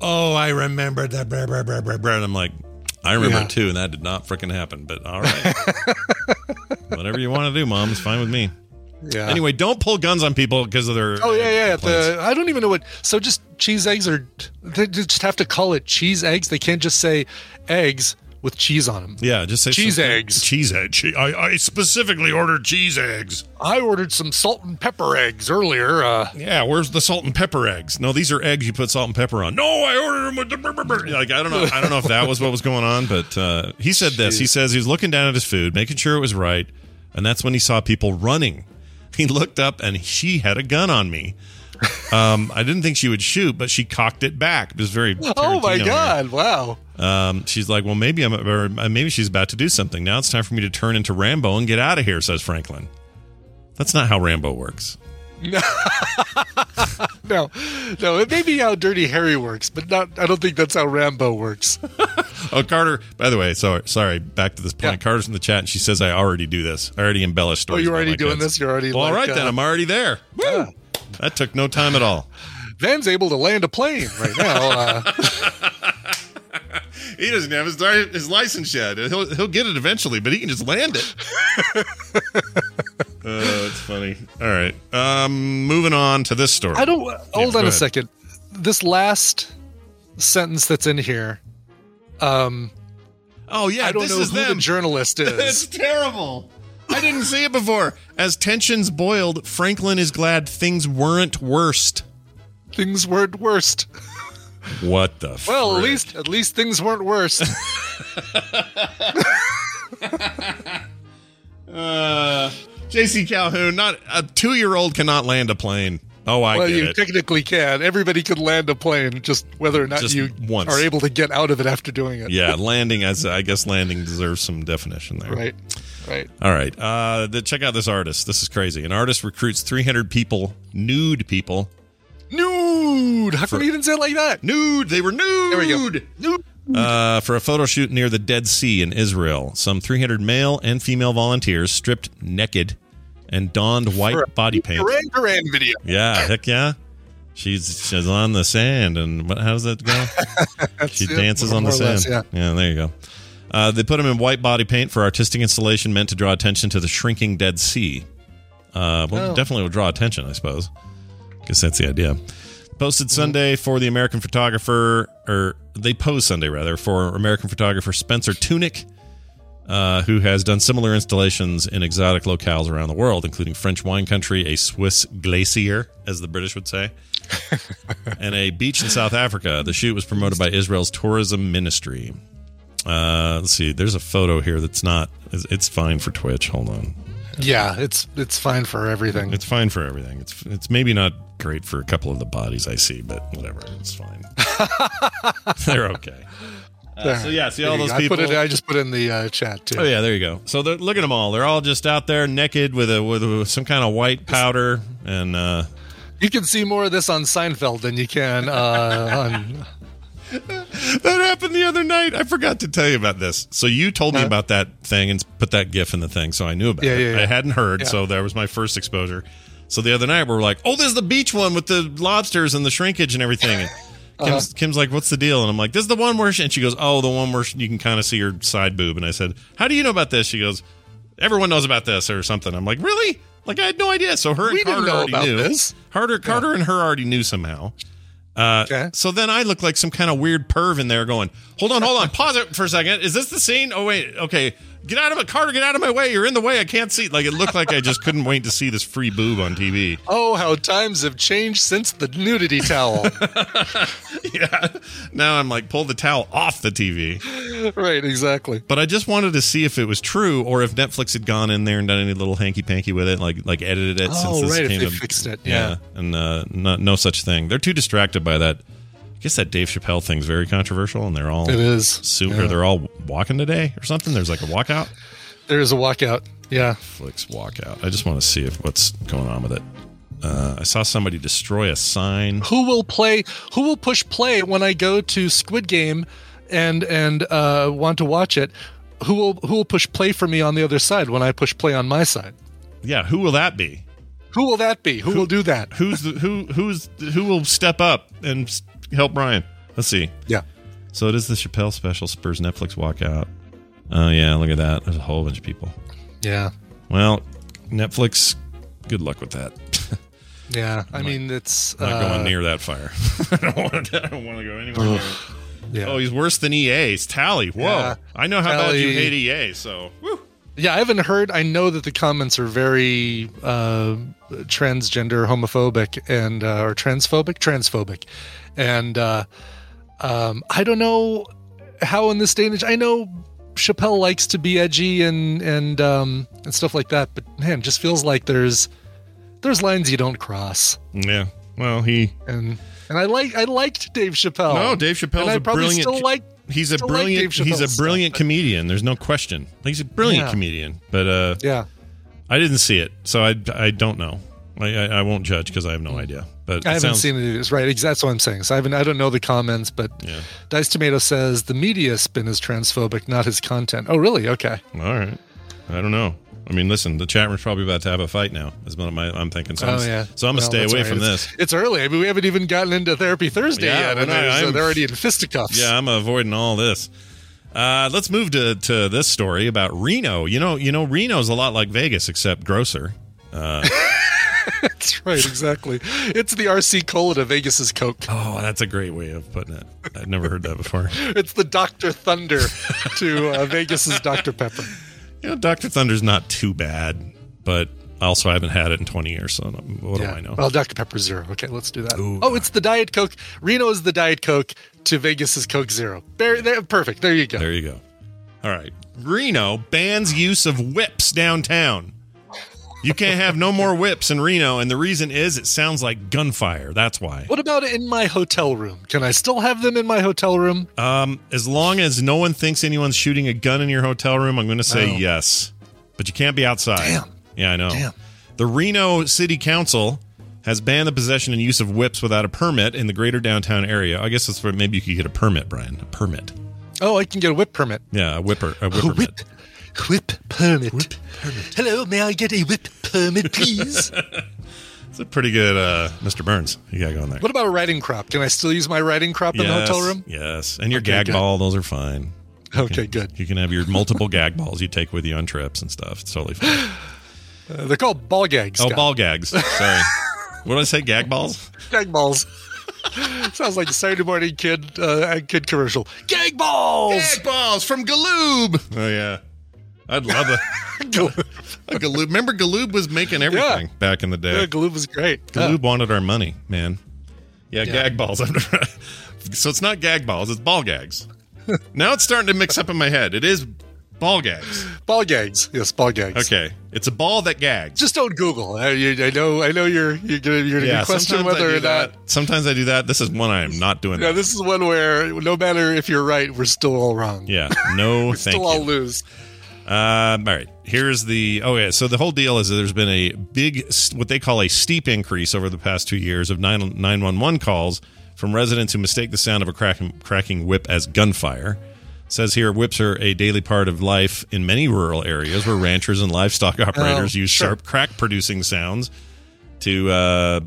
Oh, I remember that blah, blah, blah, blah, blah. and I'm like, I remember Yeah. it too, and that did not freaking happen. But all right. Whatever you want to do, mom, is fine with me. Yeah. Anyway, don't pull guns on people because of their. Oh yeah, yeah. The I don't even know what. So just cheese eggs are. They just have to call it cheese eggs. They can't just say eggs with cheese on them. yeah, just say Cheese something- eggs. Cheese egg. che- I, I specifically ordered cheese eggs. I ordered some salt and pepper eggs earlier. Uh, Yeah, where's the salt and pepper eggs? No, these are eggs you put salt and pepper on. No, I ordered them with the brr, brr, brr. like I don't know. I don't know if that was what was going on, but uh, he said this. He says he was looking down at his food, making sure it was right, and that's when he saw people running. He looked up and she had a gun on me. Um, I didn't think she would shoot, but she cocked it back. It was very. oh my god! Wow. Um, she's like, well, maybe I'm, or maybe she's about to do something. Now it's time for me to turn into Rambo and get out of here. Says Franklin. That's not how Rambo works. No, no. It may be how Dirty Harry works, but not. I don't think that's how Rambo works. Oh, Carter. By the way, so sorry. Back to this point. Yeah. Carter's in the chat, and she says, "I already do this. I already embellish stories." Oh, you're already doing kids." this. You're already. Well, all like, right then. uh, I'm already there. Woo! That took no time at all. Van's able to land a plane right now. Uh, He doesn't have his his license yet. He'll he'll get it eventually, but he can just land it. oh, it's funny. All right. Um, moving on to this story. I don't. hold go on a second. This last sentence that's in here. Um, Oh yeah, I don't this know is who them. the journalist is. It's terrible. I didn't see it before. As tensions boiled, Franklin is glad things weren't worst. things weren't worst. What the? Well, at least at least things weren't worst. Uh, J.C. Calhoun, not a two-year-old cannot land a plane. Oh, I well, you it. technically can. Everybody can land a plane, just whether or not Just you once. are able to get out of it after doing it. yeah, landing. As I guess landing deserves some definition there. Right. Right. All right. Uh, the, check out this artist. This is crazy. An artist recruits 300 people, nude people. Nude. How come you didn't say it like that? Nude. They were nude. There we go. Nude. Uh, for a photo shoot near the Dead Sea in Israel, some 300 male and female volunteers stripped naked and donned white a body paint. Duran Duran video. Yeah, heck yeah. She's she's on the sand, and what? How does that go? she it, dances on the sand. less, yeah. there you go. Uh, they put them in white body paint for artistic installation meant to draw attention to the shrinking Dead Sea. Uh, well, Oh. definitely will draw attention, I suppose. Guess that's the idea. Posted Sunday for the American photographer, or they posed Sunday rather for American photographer Spencer Tunick, uh, who has done similar installations in exotic locales around the world, including French wine country, a Swiss glacier, as the British would say, and a beach in South Africa. The shoot was promoted by Israel's tourism ministry. Uh, let's see. There's a photo here that's not. It's, it's fine for Twitch. Hold on. Yeah, it's it's fine for everything. It's fine for everything. It's it's maybe not great for a couple of the bodies I see, but whatever. It's fine. They're okay. Uh, so yeah, see all those people. I, put it, I just put it in the uh, chat too. Oh yeah, there you go. So they're- look at them all. They're all just out there naked with a with, with some kind of white powder and uh, You can see more of this on Seinfeld than you can uh, on. that happened the other night. I forgot to tell you about this. So you told me about that thing and put that GIF in the thing, so I knew about Yeah, it. yeah, yeah. I hadn't heard, so that was my first exposure. So the other night we were like, "Oh, this is the beach one with the lobsters and the shrinkage and everything." Uh-huh. Kim's, Kim's like, "What's the deal?" And I'm like, "This is the one where," she, and she goes, "Oh, the one where you can kind of see her side boob." And I said, "How do you know about this?" She goes, "Everyone knows about this or something." I'm like, "Really?" Like I had no idea. So her and We didn't Carter know already about knew. this. Carter, Carter, and her already knew somehow. Uh, Okay. So then I look like some kind of weird perv in there going, hold on, hold on, pause it for a second. Is this the scene? Oh, wait, okay. Get out of it, Carter, get out of my way. You're in the way. I can't see. Like, it looked like I just couldn't wait to see this free boob on TV. Oh, how times have changed since the nudity towel. yeah. Now I'm like, pull the towel off the TV. right, exactly. But I just wanted to see if it was true or if Netflix had gone in there and done any little hanky panky with it, like like edited it. Oh, since this right, if came they to, fixed it, yeah. and uh, no, no such thing. They're too distracted by that. I guess that Dave Chappelle thing's very controversial, and they're all It is. su- Yeah. or they're all walking today or something. There's like a walkout. There is a walkout. Yeah. Netflix walkout. I just want to see if what's going on with it. Uh, I saw somebody destroy a sign. Who will play? Who will push play when I go to Squid Game and and uh, want to watch it? Who will who will push play for me on the other side when I push play on my side? Yeah, who will that be? Who will that be? Who, will do that? Who's the, who? Who's who will step up and help Brian? Let's see. Yeah. So it is the Chappelle special Spurs Netflix walkout. Oh yeah, look at that. There's a whole bunch of people. Yeah. Well, Netflix good luck with that. Yeah, I mean it's I'm not uh, going near that fire. I don't want to, I don't want to go anywhere near it. Yeah. Oh, he's worse than EA. It's Tally. Whoa. Yeah. I know how bad you hate EA, so. Woo. Yeah, I haven't heard. I know that the comments are very uh, transgender, homophobic, and uh, or transphobic, transphobic, and uh, um, I don't know how in this day and age. I know Chappelle likes to be edgy and and um, and stuff like that, but man, it just feels like there's there's lines you don't cross, Yeah. Well, he. and and I like I liked Dave Chappelle. No, Dave Chappelle's and I probably brilliant. Still like he's a brilliant. He's a brilliant stuff, comedian. There's no question. He's a brilliant Yeah. comedian, but uh, yeah. I didn't see it, so I, I don't know. I, I, I won't judge because I have no idea. But I haven't sounds- seen it. It's right. That's what I'm saying. So I haven't. I don't know the comments, but Yeah. Dice Tomato says the media spin is transphobic, not his content. Oh, really? Okay. All right. I don't know. I mean, listen, the chat room's probably about to have a fight now. Is what my, I'm thinking. So I'm, oh, yeah. So I'm gonna Well, stay away all from right. this. It's, it's early. I mean, we haven't even gotten into therapy Thursday Yeah, yet, and no, I'm- they're already in fisticuffs. Yeah, I'm avoiding all this. Uh, let's move to, to this story about Reno. You know, you know, Reno's a lot like Vegas, except grosser. that's right. Exactly. It's the RC Cola to Vegas's Coke. Oh, that's a great way of putting it. I've never heard that before. It's the Dr. Thunder to uh, Vegas's Dr. Pepper. You know, Doctor Thunder's not too bad, but also I haven't had it in 20 years, so what do I know? Well, Dr. Pepper Zero. Okay, let's do that. Ooh. Oh, it's the Diet Coke. Reno is the Diet Coke to Vegas's Coke Zero. There, there, perfect. There you go. There you go. All right. Reno bans use of whips downtown. You can't have no more whips in Reno, and the reason is it sounds like gunfire. That's why. What about in my hotel room? Can I still have them in my hotel room? Um, as long as no one thinks anyone's shooting a gun in your hotel room, I'm going to say Oh. yes. But you can't be outside. Damn. Yeah, I know. Damn. The Reno City Council has banned the possession and use of whips without a permit in the greater downtown area. I guess that's where maybe you could get a permit, Brian. A permit. Oh, I can get a whip permit. Yeah, a whipper. A whipper. whip, whip permit. Hello, may I get a whip permit, please? It's a pretty good uh, Mr. Burns. You got going there. what about a riding crop? Can I still use my riding crop in the Yes, hotel room? Yes. And your Okay, gag good. ball, those are fine. Okay, good. You can have your multiple gag balls you take with you on trips and stuff. It's totally fine. Uh, they're called ball gags. Oh, Scott. ball gags. Sorry. what did I say? Gag balls? gag balls. Sounds like a Saturday morning kid uh, kid commercial. Gag balls. Gag balls from Galoob. Oh yeah, I'd love a, a Galoob. Remember, Galoob was making everything back in the day. Yeah, Galoob was great. Galoob wanted our money, man. Yeah, Yeah. gag balls. so it's not gag balls; it's ball gags. now it's starting to mix up in my head. It is ball gags. Ball gags. Yes, ball gags. Okay, it's a ball that gags. Just don't Google. I, you, I know. I know you're you're gonna you're gonna question sometimes I whether do or not. that. Sometimes I do that. This is one I am not doing. Yeah, that. this is one where no matter if you're right, we're still all wrong. Yeah, no, we thank still you. all lose. Um, all right. Here's the. Oh yeah. So the whole deal is that there's been a big, what they call a steep increase over the past two years of 9 911 calls from residents who mistake the sound of a cracking, cracking whip as gunfire. says here, whips are a daily part of life in many rural areas where ranchers and livestock operators Oh, use sure. sharp crack producing sounds to uh,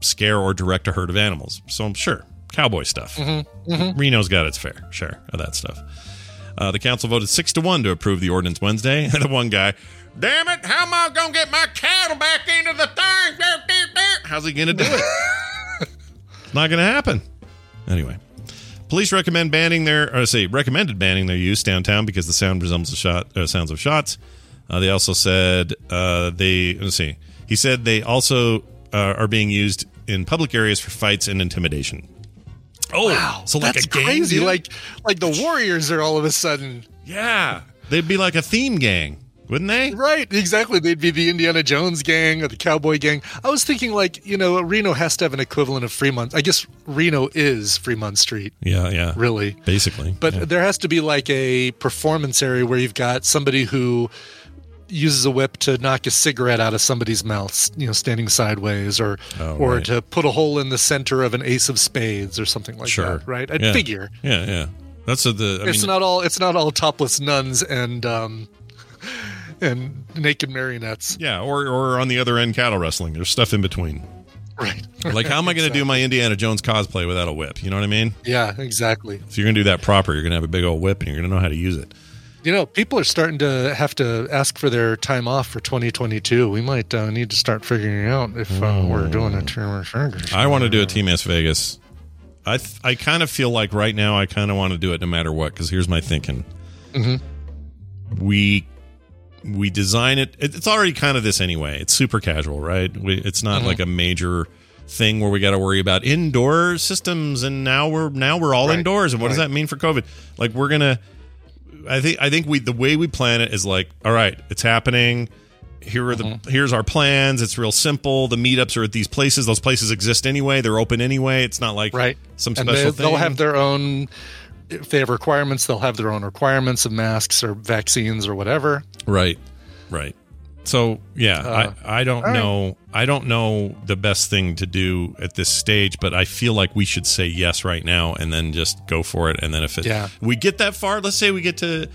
scare or direct a herd of animals. So I'm sure cowboy stuff. Mm-hmm, Reno's got its fair share of that stuff. Uh, the council voted six to one to approve the ordinance Wednesday. And the one guy, damn it, how am I going to get my cattle back into the thing? How's he going to do it? it's not going to happen. Anyway, police recommend banning their, or say recommended banning their use downtown because the sound resembles the shot uh, sounds of shots. Uh, they also said uh, they let's see. He said they also uh, are being used in public areas for fights and intimidation. Oh, Wow, so like that's a gang crazy. Like like the Warriors are all of a sudden Yeah. They'd be like a theme gang, wouldn't they? right. Exactly. They'd be the Indiana Jones gang or the Cowboy gang. I was thinking like you know Reno has to have an equivalent of Fremont. I guess Reno is Fremont Street, Yeah, yeah. really. Basically. But yeah. there has to be like a performance area where you've got somebody who uses a whip to knock a cigarette out of somebody's mouth, you know, standing sideways, or Oh, or right. to put a hole in the center of an ace of spades or something like sure. that. Right? I'd yeah. figure. Yeah, yeah. That's a, the. I it's mean, not all it's not all topless nuns and um and naked marionettes. yeah, or or on the other end, cattle wrestling. There's stuff in between. Right. Like, how am I going to do my Indiana Jones cosplay without a whip? You know what I mean? Yeah, exactly. If you're going to do that proper, you're going to have a big old whip and you're going to know how to use it. You know, people are starting to have to ask for their time off for 2022. We might uh, need to start figuring out if uh, we're doing a Team Vegas. I want to do a Team Las Vegas. I th- I kind of feel like right now I kind of want to do it no matter what because here's my thinking. We we design it. it- It's already kind of this anyway. It's super casual, right? We, it's not like a major thing where we got to worry about indoor systems and now we're now we're all Right. indoors and what does that mean for covid like we're gonna i think i think we the way we plan it is like all right it's happening here are the Mm-hmm. here's our plans it's real simple the meetups are at these places those places exist anyway they're open anyway it's not like right. some and special they, thing they'll have their own. If they have requirements, they'll have their own requirements of masks or vaccines or whatever. Right, right. So yeah, Uh, I I don't right. know I don't know the best thing to do at this stage, but I feel like we should say yes right now and then just go for it. And then if it Yeah. we get that far, let's say we get to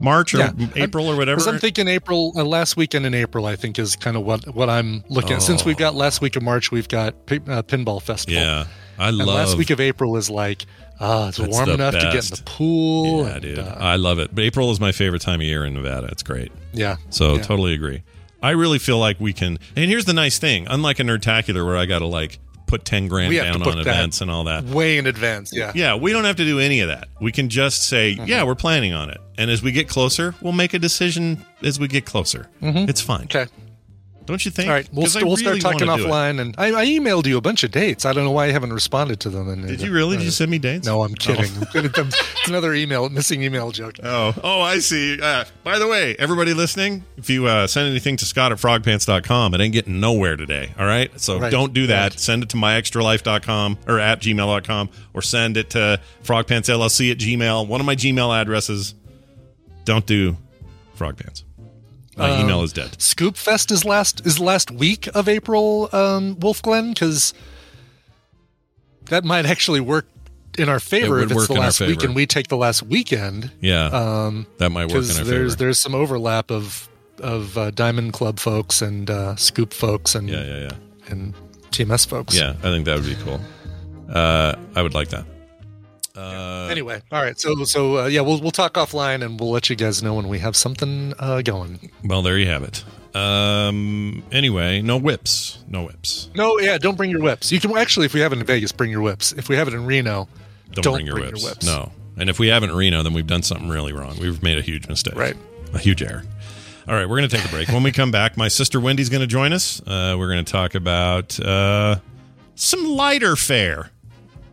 March or Yeah. April or whatever. I'm thinking April, uh, last weekend in April, I think is kind of what what I'm looking at. Since we've got last week of March, we've got Pi- uh, Pinball Festival. yeah, I And love last week of April is like, ah, it's warm enough to get in the pool. yeah, and, dude. uh, I love it. But April is my favorite time of year in Nevada. It's great. yeah. So Yeah. totally agree. I really feel like we can. And here's the nice thing: unlike a Nerdtacular where I got to like put ten grand We have to down on events and all that. Way in advance. Yeah. Yeah, we don't have to do any of that. We can just say, Mm-hmm. yeah, we're planning on it. And as we get closer, we'll make a decision as we get closer. It's fine. Okay. Don't you think? All right. We'll, I we'll really start talking wanna do it. offline. And I, I emailed you a bunch of dates. I don't know why I haven't responded to them. And, Did you really? Did you send me dates? No, I'm kidding. it's another email, missing email joke. Oh, oh, I see. Uh, by the way, everybody listening, if you uh, send anything to Scott at frogpants.com, it ain't getting nowhere today. All right. So Right, don't do that. right. Send it to myextralife.com or at gmail.com or send it to frogpantsllc at gmail, one of my Gmail addresses. Don't do frogpants. My Um, email is dead. Scoop Fest is last is last week of April, um, Wolf Glen, because that might actually work in our favor would if it's the last week and we take the last weekend. Yeah. Um, that might work in because our there's favor. there's some overlap of of uh, Diamond Club folks and uh, Scoop folks and Yeah, yeah, yeah. and TMS folks. Yeah, I think that would be cool. Uh, I would like that. Uh, Anyway, all right. So so uh, yeah, we'll we'll talk offline and we'll let you guys know when we have something uh, going. well, there you have it. Um, anyway, no whips. No whips. No, yeah, don't bring your whips. You can actually, if we have it in Vegas, bring your whips. If we have it in Reno, Don't, bring, your, whips. No. And if we haven't Reno, then we've done something really wrong. We've made a huge mistake. Right. A huge error. All right, we're going to take a break. when we come back, my sister Wendy's going to join us. Uh, we're going to talk about uh, some lighter fare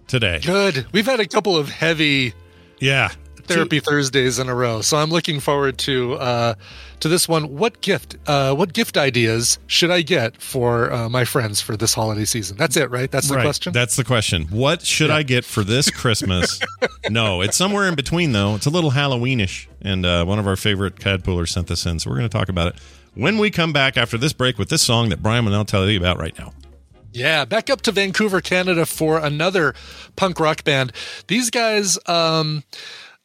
today. Good. We've had a couple of heavy Yeah. therapy Thursdays in a row, so I'm looking forward to uh, to this one. What gift? Uh, what gift ideas should I get for uh, my friends for this holiday season? That's it, right? That's the right. question. That's the question. What should I get for this Christmas? no, it's somewhere in between though. It's a little Halloweenish, and uh, one of our favorite cadpoolers sent this in, so we're going to talk about it when we come back after this break with this song that Brian will now tell you about right now. Yeah, back up to Vancouver, Canada for another punk rock band. These guys, um,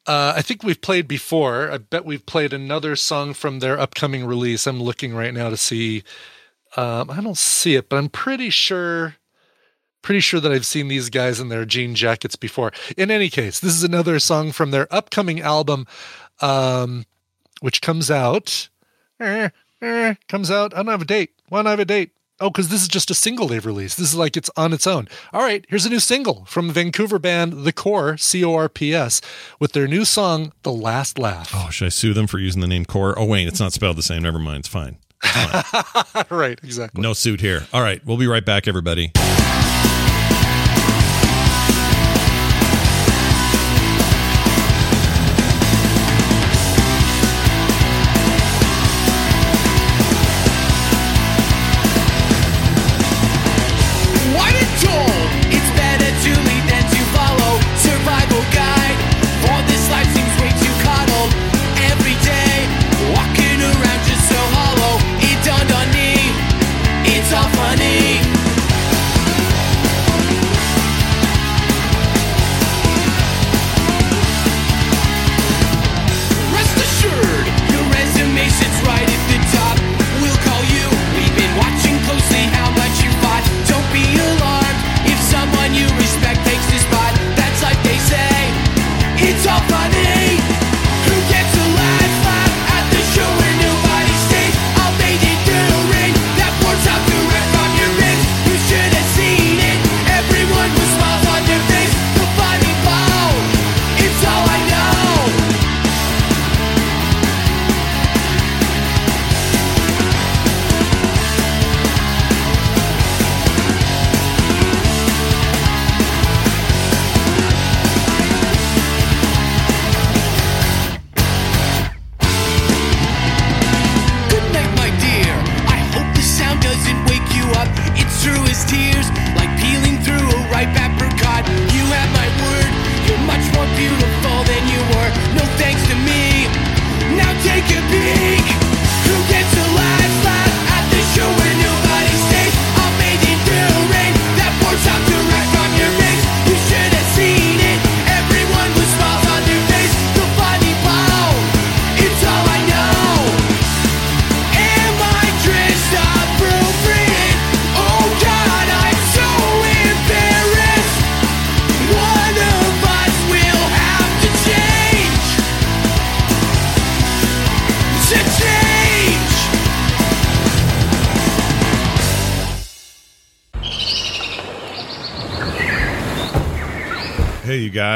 uh, I think we've played before. I bet we've played another song from their upcoming release. I'm looking right now to see. Um, I don't see it, but I'm pretty sure. Pretty sure that I've seen these guys in their jean jackets before. In any case, this is another song from their upcoming album, um, which comes out. eh, eh, comes out. I don't have a date. Why don't I have a date? Oh, because this is just a single they've released. This is like it's on its own. All right, here's a new single from Vancouver band The Core, C O R P S, with their new song, The Last Laugh. Oh, should I sue them for using the name Core? Oh, wait, it's not spelled the same. Never mind. It's fine. right, exactly. No suit here. All right, we'll be right back, everybody.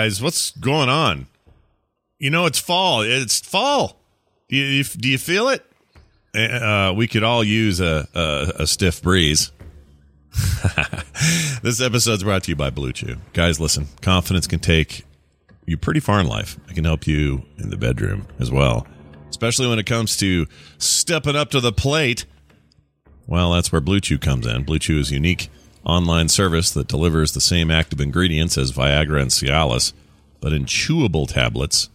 Guys, what's going on? You know, it's fall. It's fall. Do you, do you feel it? Uh, we could all use a, a, a stiff breeze. this episode's brought to you by Blue Chew. Guys, listen, confidence can take you pretty far in life. It can help you in the bedroom as well, especially when it comes to stepping up to the plate. Well, that's where Blue Chew comes in. Blue Chew is unique online service that delivers the same active ingredients as Viagra and Cialis, but in chewable tablets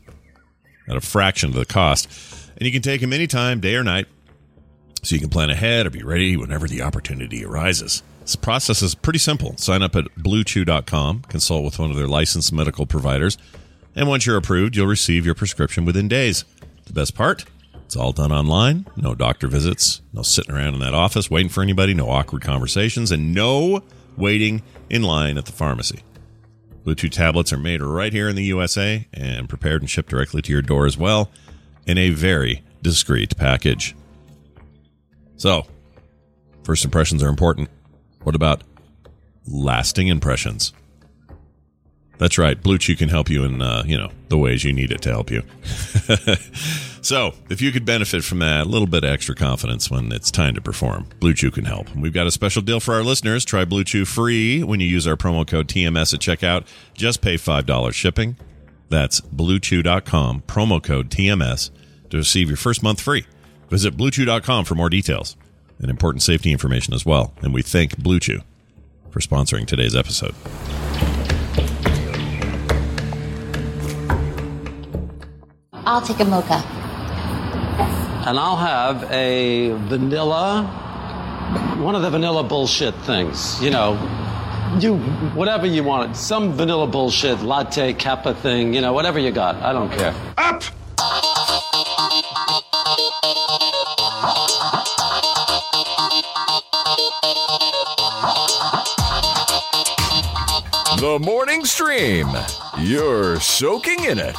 at a fraction of the cost. And you can take them anytime, day or night, so you can plan ahead or be ready whenever the opportunity arises. This process is pretty simple. Sign up at bluechew.com, consult with one of their licensed medical providers, and once you're approved, you'll receive your prescription within days. The best part? It's all done online. No doctor visits, no sitting around in that office waiting for anybody, no awkward conversations, and no waiting in line at the pharmacy. Blue Chew tablets are made right here in the USA and prepared and shipped directly to your door as well in a very discreet package. So, first impressions are important. What about lasting impressions? That's right. Blue Chew can help you in, uh, you know, the ways you need it to help you. so, if you could benefit from that, a little bit extra confidence when it's time to perform, Blue Chew can help. We've got a special deal for our listeners. Try Blue Chew free when you use our promo code TMS at checkout. Just pay $5 shipping. That's bluechew.com, promo code TMS to receive your first month free. Visit bluechew.com for more details and important safety information as well. And we thank Blue Chew for sponsoring today's episode. I'll take a mocha. And I'll have a vanilla, one of the vanilla bullshit things. You know, you, whatever you want. Some vanilla bullshit, latte, kappa thing, you know, whatever you got. I don't care. Up! The morning stream. You're soaking in it.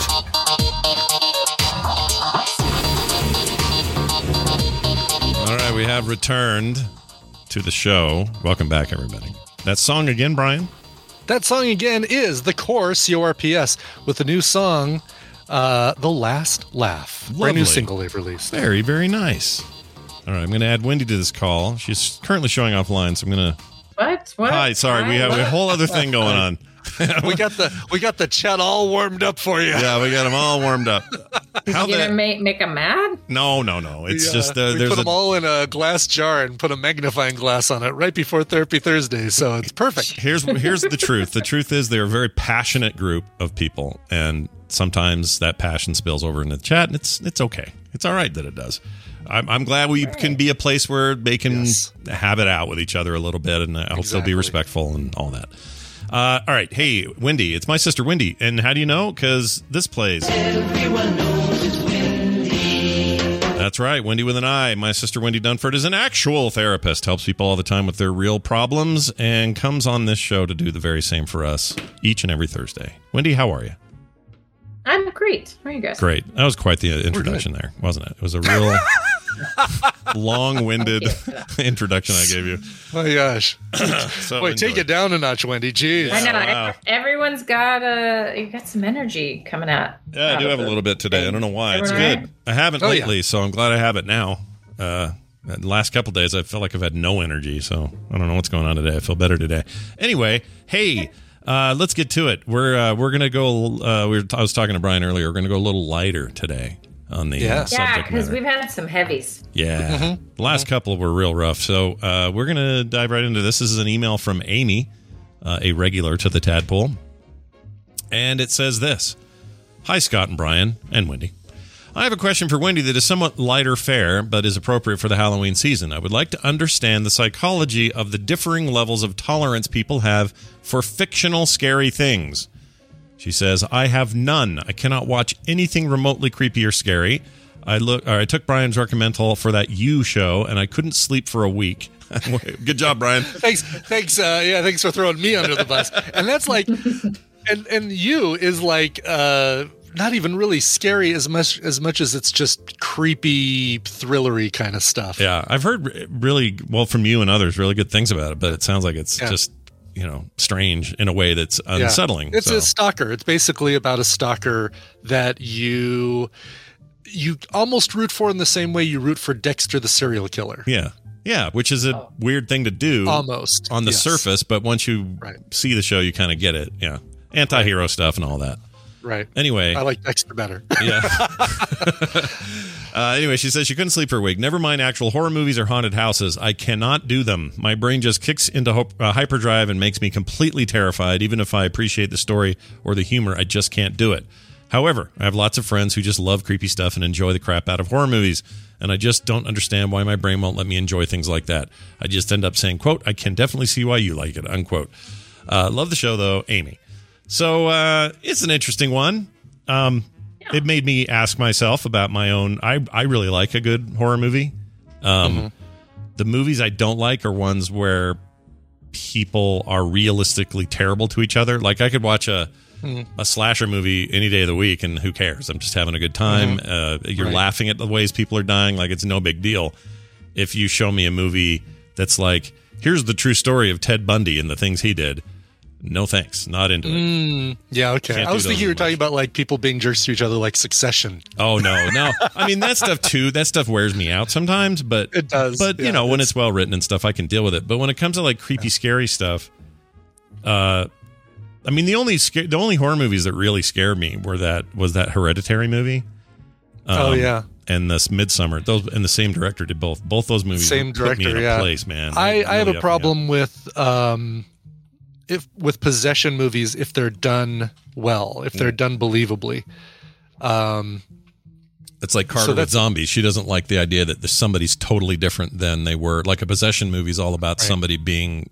We have returned to the show. Welcome back, everybody. That song again, Brian? That song again is the core CORPS with the new song, uh, The Last Laugh. Brand new single they've released. Very, very nice. All right, I'm going to add Wendy to this call. She's currently showing offline, so I'm going to. What? What? Hi, sorry, we have a whole other thing going on. we got the we got the chat all warmed up for you. Yeah, we got them all warmed up. How you gonna make make them mad? No, no, no. It's We, uh, just uh, we there's put a them all in a glass jar and put a magnifying glass on it right before Therapy Thursday, so it's perfect. here's here's the truth. The truth is they're a very passionate group of people, and sometimes that passion spills over into the chat, and it's it's okay. It's all right that it does. I'm, I'm glad we can be a place where they can Yes. have it out with each other a little bit, and I'll still be respectful and all that. Uh, all right, hey Wendy, it's my sister Wendy, and how do you know? Because this plays. That's right, Wendy with an I. My sister Wendy Dunford is an actual therapist, helps people all the time with their real problems, and comes on this show to do the very same for us each and every Thursday. Wendy, how are you? I'm great. How are you guys? Great. That was quite the introduction there, wasn't it? It was a real long-winded introduction I gave you. Oh my gosh. So Wait, take it down a notch, Wendy. Jeez. I know. wow. Everyone's got a you got some energy coming out. Yeah, I do have a little bit today. I don't know why. It's Everyone good. I haven't Oh, yeah. lately, so I'm glad I have it now. Uh, the last couple days, I felt like I've had no energy, so I don't know what's going on today. I feel better today. Anyway, hey, uh, let's get to it. We're uh, we're gonna go. Uh, we were, I was talking to Brian earlier. We're gonna go a little lighter today. On the uh, Yeah. Yeah, because we've had some heavies. Yeah. Mm-hmm. The last couple were real rough. So uh, we're going to dive right into this. This is an email from Amy, uh, a regular to the Tadpole. And it says this Hi, Scott and Brian, and Wendy. I have a question for Wendy that is somewhat lighter fare, but is appropriate for the Halloween season. I would like to understand the psychology of the differing levels of tolerance people have for fictional scary things. She says, "I have none. I cannot watch anything remotely creepy or scary. I look. Or I took Brian's recommendal for that You show, and I couldn't sleep for a week. Good job, Brian. thanks thanks uh yeah thanks for throwing me under the bus and that's like and and you is like uh not even really scary as much as much as it's just creepy thrillery kind of stuff Yeah, I've heard really well from you and others really good things about it, but it sounds like it's Yeah. just you know strange in a way that's Yeah. unsettling. It's so. a stalker. It's basically about a stalker that you you almost root for in the same way you root for Dexter the serial killer. yeah, yeah, which is a oh. weird thing to do Almost, on the yes. surface, but once you see the show, you kind of get it. Yeah, anti-hero stuff and all that. Right. Anyway, I like Dexter better. Yeah. uh, anyway, she says she couldn't sleep for a week. Never mind actual horror movies or haunted houses. I cannot do them. My brain just kicks into ho- uh, hyperdrive and makes me completely terrified. Even if I appreciate the story or the humor, I just can't do it. However, I have lots of friends who just love creepy stuff and enjoy the crap out of horror movies. And I just don't understand why my brain won't let me enjoy things like that. I just end up saying, quote, I can definitely see why you like it, unquote. Uh, love the show, though, Amy. So uh, it's an interesting one. Um, It made me ask myself about my own. I I really like a good horror movie. Um, The movies I don't like are ones where people are realistically terrible to each other. Like I could watch a Mhm. a slasher movie any day of the week, and who cares? I'm just having a good time. Mhm. Uh, you're Right. laughing at the ways people are dying, like it's no big deal. If you show me a movie that's like, here's the true story of Ted Bundy and the things he did, no thanks, not into it. Mm, yeah, okay. Can't I was thinking you were as talking about like people being jerks to each other, like Succession. Oh no, no. I mean that stuff too. That stuff wears me out sometimes, but It does, But you yeah, know, when it's well written and stuff, I can deal with it. But when it comes to like creepy, scary stuff, uh, I mean the only sca- the only horror movies that really scared me were that was that Hereditary movie. Oh, yeah. and this Midsommar. Those and the same director did both. Both those movies Same put me in director, a yeah. place, man. I, They I have a up me up. problem with um, if with possession movies if they're done well, if they're done believably. Um, It's like Carter So with zombies. She doesn't like the idea that somebody's totally different than they were. Like a possession movie is all about somebody being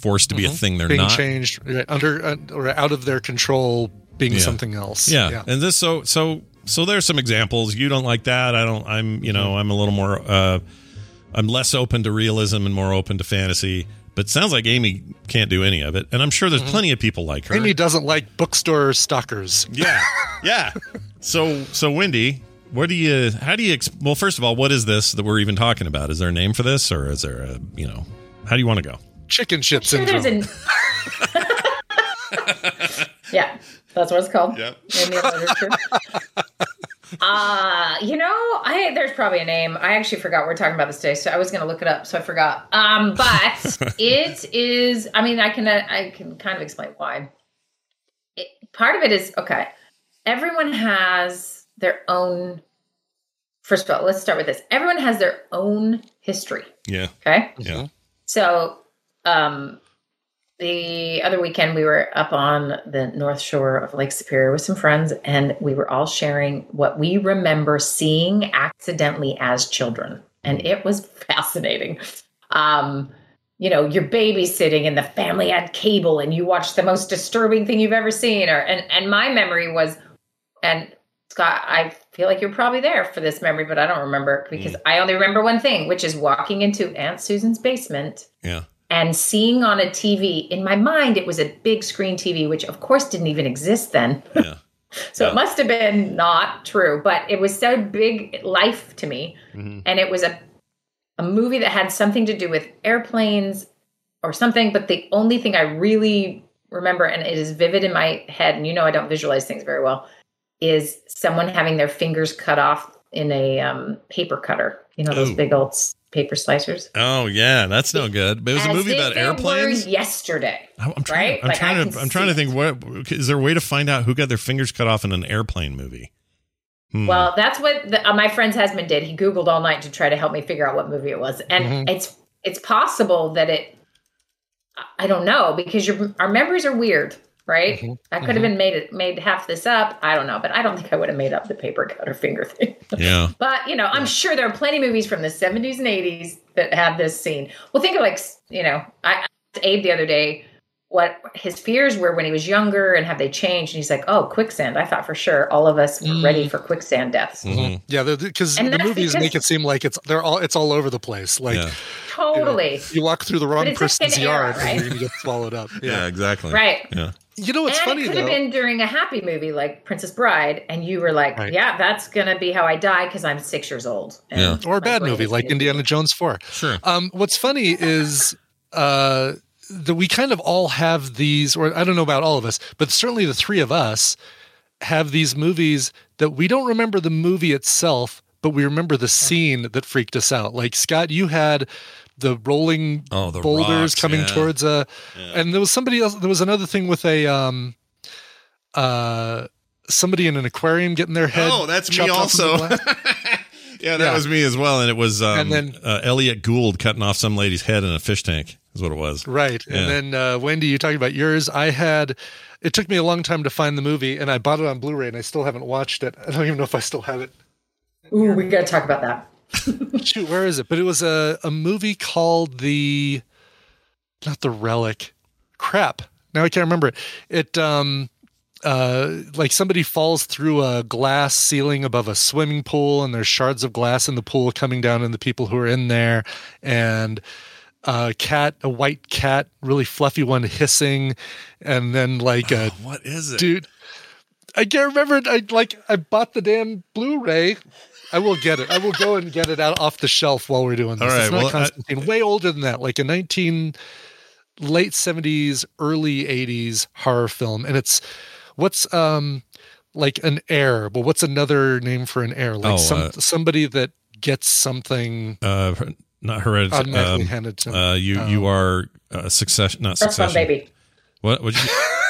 forced to be a thing they're being not. changed under uh, or out of their control, being Yeah. something else. Yeah. And this so so so there's some examples. You don't like that. I don't I'm you Mm-hmm. know, I'm a little more uh I'm less open to realism and more open to fantasy. But sounds like Amy can't do any of it. And I'm sure there's mm-hmm. plenty of people like her. Amy doesn't like bookstore stalkers. Yeah. Yeah. so so Wendy, what do you how do you well first of all, what is this that we're even talking about? Is there a name for this or is there a, you know, how do you want to go? Chicken shit Sure syndrome. an- yeah, that's what it's called. Yep. Uh, you know, I there's probably a name. I actually forgot we we're talking about this today, so I was going to look it up, so I forgot. Um, but it is. I mean, I can uh, I can kind of explain why. It, part of it is okay. Everyone has their own. First of all, let's start with this. Everyone has their own history. Yeah. Okay. Yeah. So, um, the other weekend we were up on the north shore of Lake Superior with some friends, and we were all sharing what we remember seeing accidentally as children, and it was fascinating. Um, you know, you're babysitting, and the family had cable, and you watched the most disturbing thing you've ever seen, or and and my memory was, and Scott, I feel like you're probably there for this memory, but I don't remember because I only remember one thing, which is walking into Aunt Susan's basement Yeah. And seeing on a TV. In my mind, it was a big screen TV, which of course didn't even exist then. Yeah. so it must have been not true, but it was so big life to me. Mm-hmm. And it was a a movie that had something to do with airplanes or something, but the only thing I really remember, and it is vivid in my head, and you know I don't visualize things very well, is someone having their fingers cut off in a um, paper cutter. You know those Ooh. big old paper slicers. Oh yeah, that's no good. But it was a movie about airplanes. yesterday. I'm I'm trying. right? I'm Like, trying to. I'm trying to think. What is there a way to find out who got their fingers cut off in an airplane movie? Hmm. Well, that's what the, uh, my friend's husband did. He Googled all night to try to help me figure out what movie it was, and Mhm. it's it's possible that it. I- I don't know because your our memories are weird, right? Mhm. I could have been made it made half this up. I don't know, but I don't think I would have made up the paper cutter finger thing. yeah. But you know, I'm sure there are plenty of movies from the 70s and 80s that have this scene. Well, think of like you know, I asked Abe the other day what his fears were when he was younger and have they changed? And he's like, "Oh, quicksand." I thought for sure all of us were ready for quicksand deaths. Mhm. Yeah, because And the movies because- make it seem like it's they're all it's all over the place. Like Yeah. Totally. you walk through the wrong But it's just person's era, yard right? and you're get swallowed up. Yeah, Yeah. exactly. Right. Yeah. You know what's and funny it could though? have been during a happy movie like Princess Bride, and you were like, Right. "Yeah, that's gonna be how I die because I'm six years old." And Yeah. or a bad movie like gonna Indiana Jones 4. Sure. Um, what's funny is uh, that we kind of all have these, or I don't know about all of us, but certainly the three of us have these movies that we don't remember the movie itself, but we remember the scene that freaked us out. Like Scott, you had the rolling Oh, the boulders rocks, coming yeah. towards a, Yeah. and there was somebody else. There was another thing with a um, uh, somebody in an aquarium getting their head. Oh, that's me chopped off in the also. yeah, that Yeah. was me as well. And it was um, And then- uh, Elliot Gould cutting off some lady's head in a fish tank, is what it was. Right. Yeah. And then uh, Wendy, you talking about yours. I had it took me a long time to find the movie and I bought it on Blu-ray and I still haven't watched it. I don't even know if I still have it. Ooh, we got to talk about that. Shoot, where is it? But it was a, a movie called the not the relic. Crap. Now I can't remember it. It um uh like somebody falls through a glass ceiling above a swimming pool and there's shards of glass in the pool coming down on the people who are in there and a cat, a white cat, really fluffy one hissing, and then like a What is it? dude. I can't remember it. I like I bought the damn Blu-ray. I will get it. I will go and get it out off the shelf while we're doing this. All right, it's not well, I- Constantine. way older than that, like a nineteen late seventies, early eighties horror film, and it's what's um like an heir. But what's another name for an heir? Like Oh, some uh, somebody that gets something Uh, not hereditary. Um, handed to uh, you Um, you are uh, succession, not First one, succession. baby. What? What?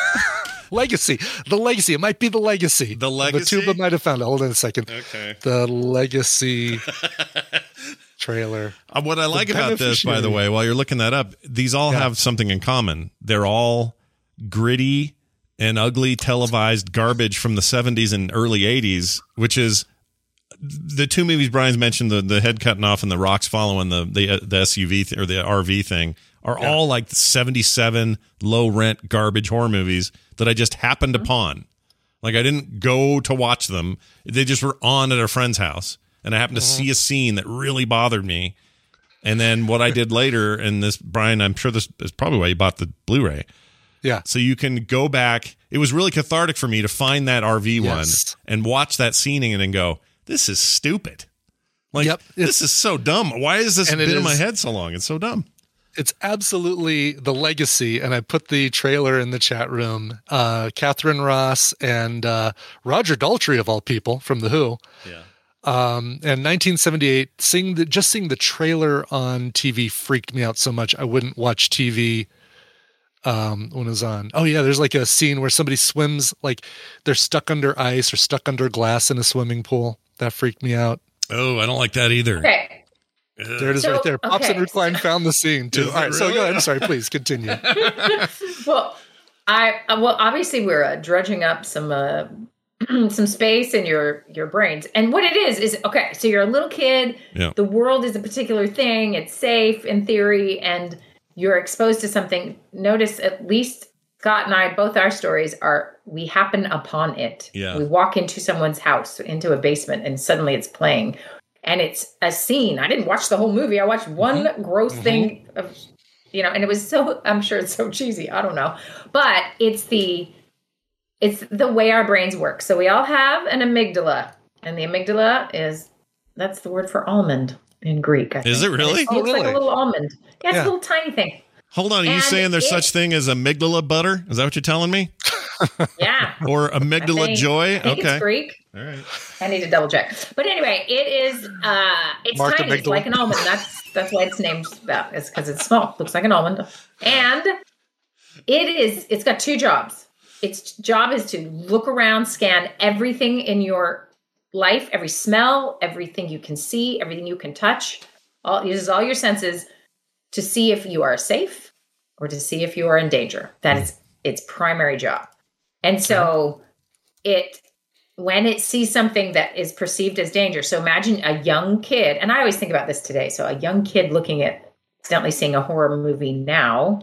legacy. The legacy. It might be the legacy. The legacy? The tuba might have found it. Hold on a second. okay. The legacy trailer. Uh, what I like The about this, by the way, while you're looking that up, these all Yeah. have something in common. They're all gritty and ugly televised garbage from the 70s and early 80s, which is the two movies Brian's mentioned, the, the head cutting off and the rocks following the the, the SUV th- or the RV thing, are all like 77 low rent garbage horror movies that I just happened upon. Like I didn't go to watch them; they just were on at a friend's house, and I happened to see a scene that really bothered me. And then what I did later, and this Brian, I'm sure this is probably why you bought the Blu-ray, Yeah. so you can go back. It was really cathartic for me to find that RV Yes. one and watch that scening and then go, "This is stupid." Like Yep. this is so dumb. Why has this And been in my head so long? It's so dumb. It's absolutely the legacy, and I put the trailer in the chat room. Uh, Katharine Ross and uh, Roger Daltrey, of all people, from The Who. Yeah. Um, and 1978, seeing the just seeing the trailer on TV freaked me out so much I wouldn't watch TV um, when it was on. Oh yeah, there's like a scene where somebody swims like they're stuck under ice or stuck under glass in a swimming pool. That freaked me out. Oh, I don't like that either. Okay. There it is So, right there. Pops okay. and Recline found the scene too. All right, it so go ahead. I'm sorry. Please continue. Well, I uh, well obviously we're uh, drudging up some uh, some space in your your brains, and what it is is okay. So you're a little kid. Yeah. The world is a particular thing. It's safe in theory, and you're exposed to something. Notice at least Scott and I, both our stories are we happen upon it. Yeah. We walk into someone's house, into a basement, and suddenly it's playing. And it's a scene. I didn't watch the whole movie. I watched one mm-hmm. gross mm-hmm. thing of you know, and it was so I'm sure it's so cheesy. I don't know. But it's the it's the way our brains work. So we all have an amygdala. And the amygdala is that's the word for almond in Greek. I Is think. it really? It Oh, looks like a little almond. Yeah, it's Yeah. a little tiny thing. Hold on, are you And saying there's it- such thing as amygdala butter? Is that what you're telling me? Yeah. Or amygdala think- joy? I think Okay. it's Greek. All right. I need to double check. But anyway, it is uh it's Mark tiny. It's like an almond. That's that's why it's named that. It's because it's small. Looks like an almond. And it is it's got two jobs. Its job is to look around, scan everything in your life, every smell, everything you can see, everything you can touch. All uses all your senses to see if you are safe or to see if you are in danger. That is its primary job. And so it when it sees something that is perceived as danger. So imagine a young kid, and I always think about this today. So a young kid looking at accidentally seeing a horror movie now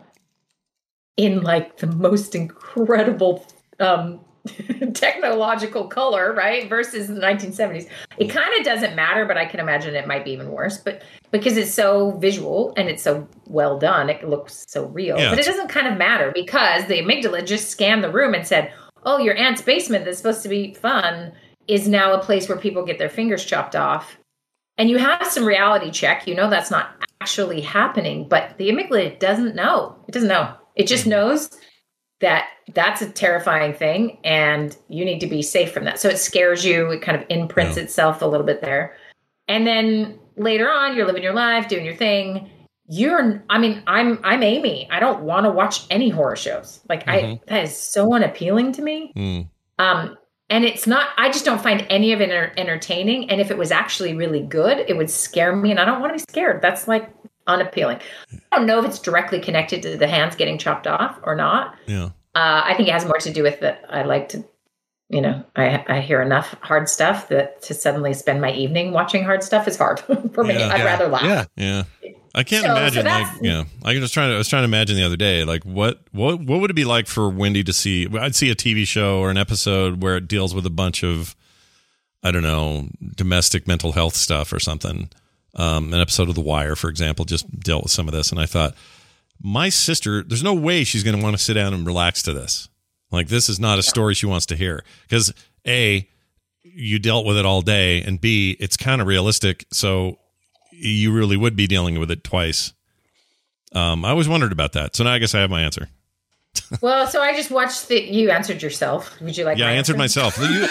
in like the most incredible um technological color, right? Versus the 1970s. It kind of doesn't matter, but I can imagine it might be even worse. But because it's so visual and it's so well done, it looks so real. Yeah, but it doesn't kind of matter because the amygdala just scanned the room and said, "Oh, your aunt's basement that's supposed to be fun is now a place where people get their fingers chopped off." And you have some reality check. You know that's not actually happening, but the amygdala doesn't know. It doesn't know. It just knows that that's a terrifying thing and you need to be safe from that. So it scares you, it kind of imprints itself a little bit there. And then later on you're living your life, doing your thing. You're I mean, I'm I'm Amy. I don't want to watch any horror shows. Like I Mhm. that is so unappealing to me. Mm. Um and it's not I just don't find any of it enter- entertaining and if it was actually really good, it would scare me and I don't want to be scared. That's like unappealing. I don't know if it's directly connected to the hands getting chopped off or not. Yeah. Uh, I think it has more to do with that. I like to, you know, I I hear enough hard stuff that to suddenly spend my evening watching hard stuff is hard for me. Yeah. I'd Yeah. rather laugh. Yeah. Yeah. I can't So- so imagine like yeah. I was trying to I was trying to imagine the other day like what what what would it be like for Wendy to see I'd see a TV show or an episode where it deals with a bunch of I don't know domestic mental health stuff or something. Um, an episode of The Wire, for example, just dealt with some of this, and I thought my sister, there's no way she's going to want to sit down and relax to this. Like this is not a story she wants to hear because a you dealt with it all day, and b it's kind of realistic, so you really would be dealing with it twice. Um, I always wondered about that, so now I guess I have my answer. Well, so I just watched the. You answered yourself. Would you like? yeah, I answered answer? myself. You,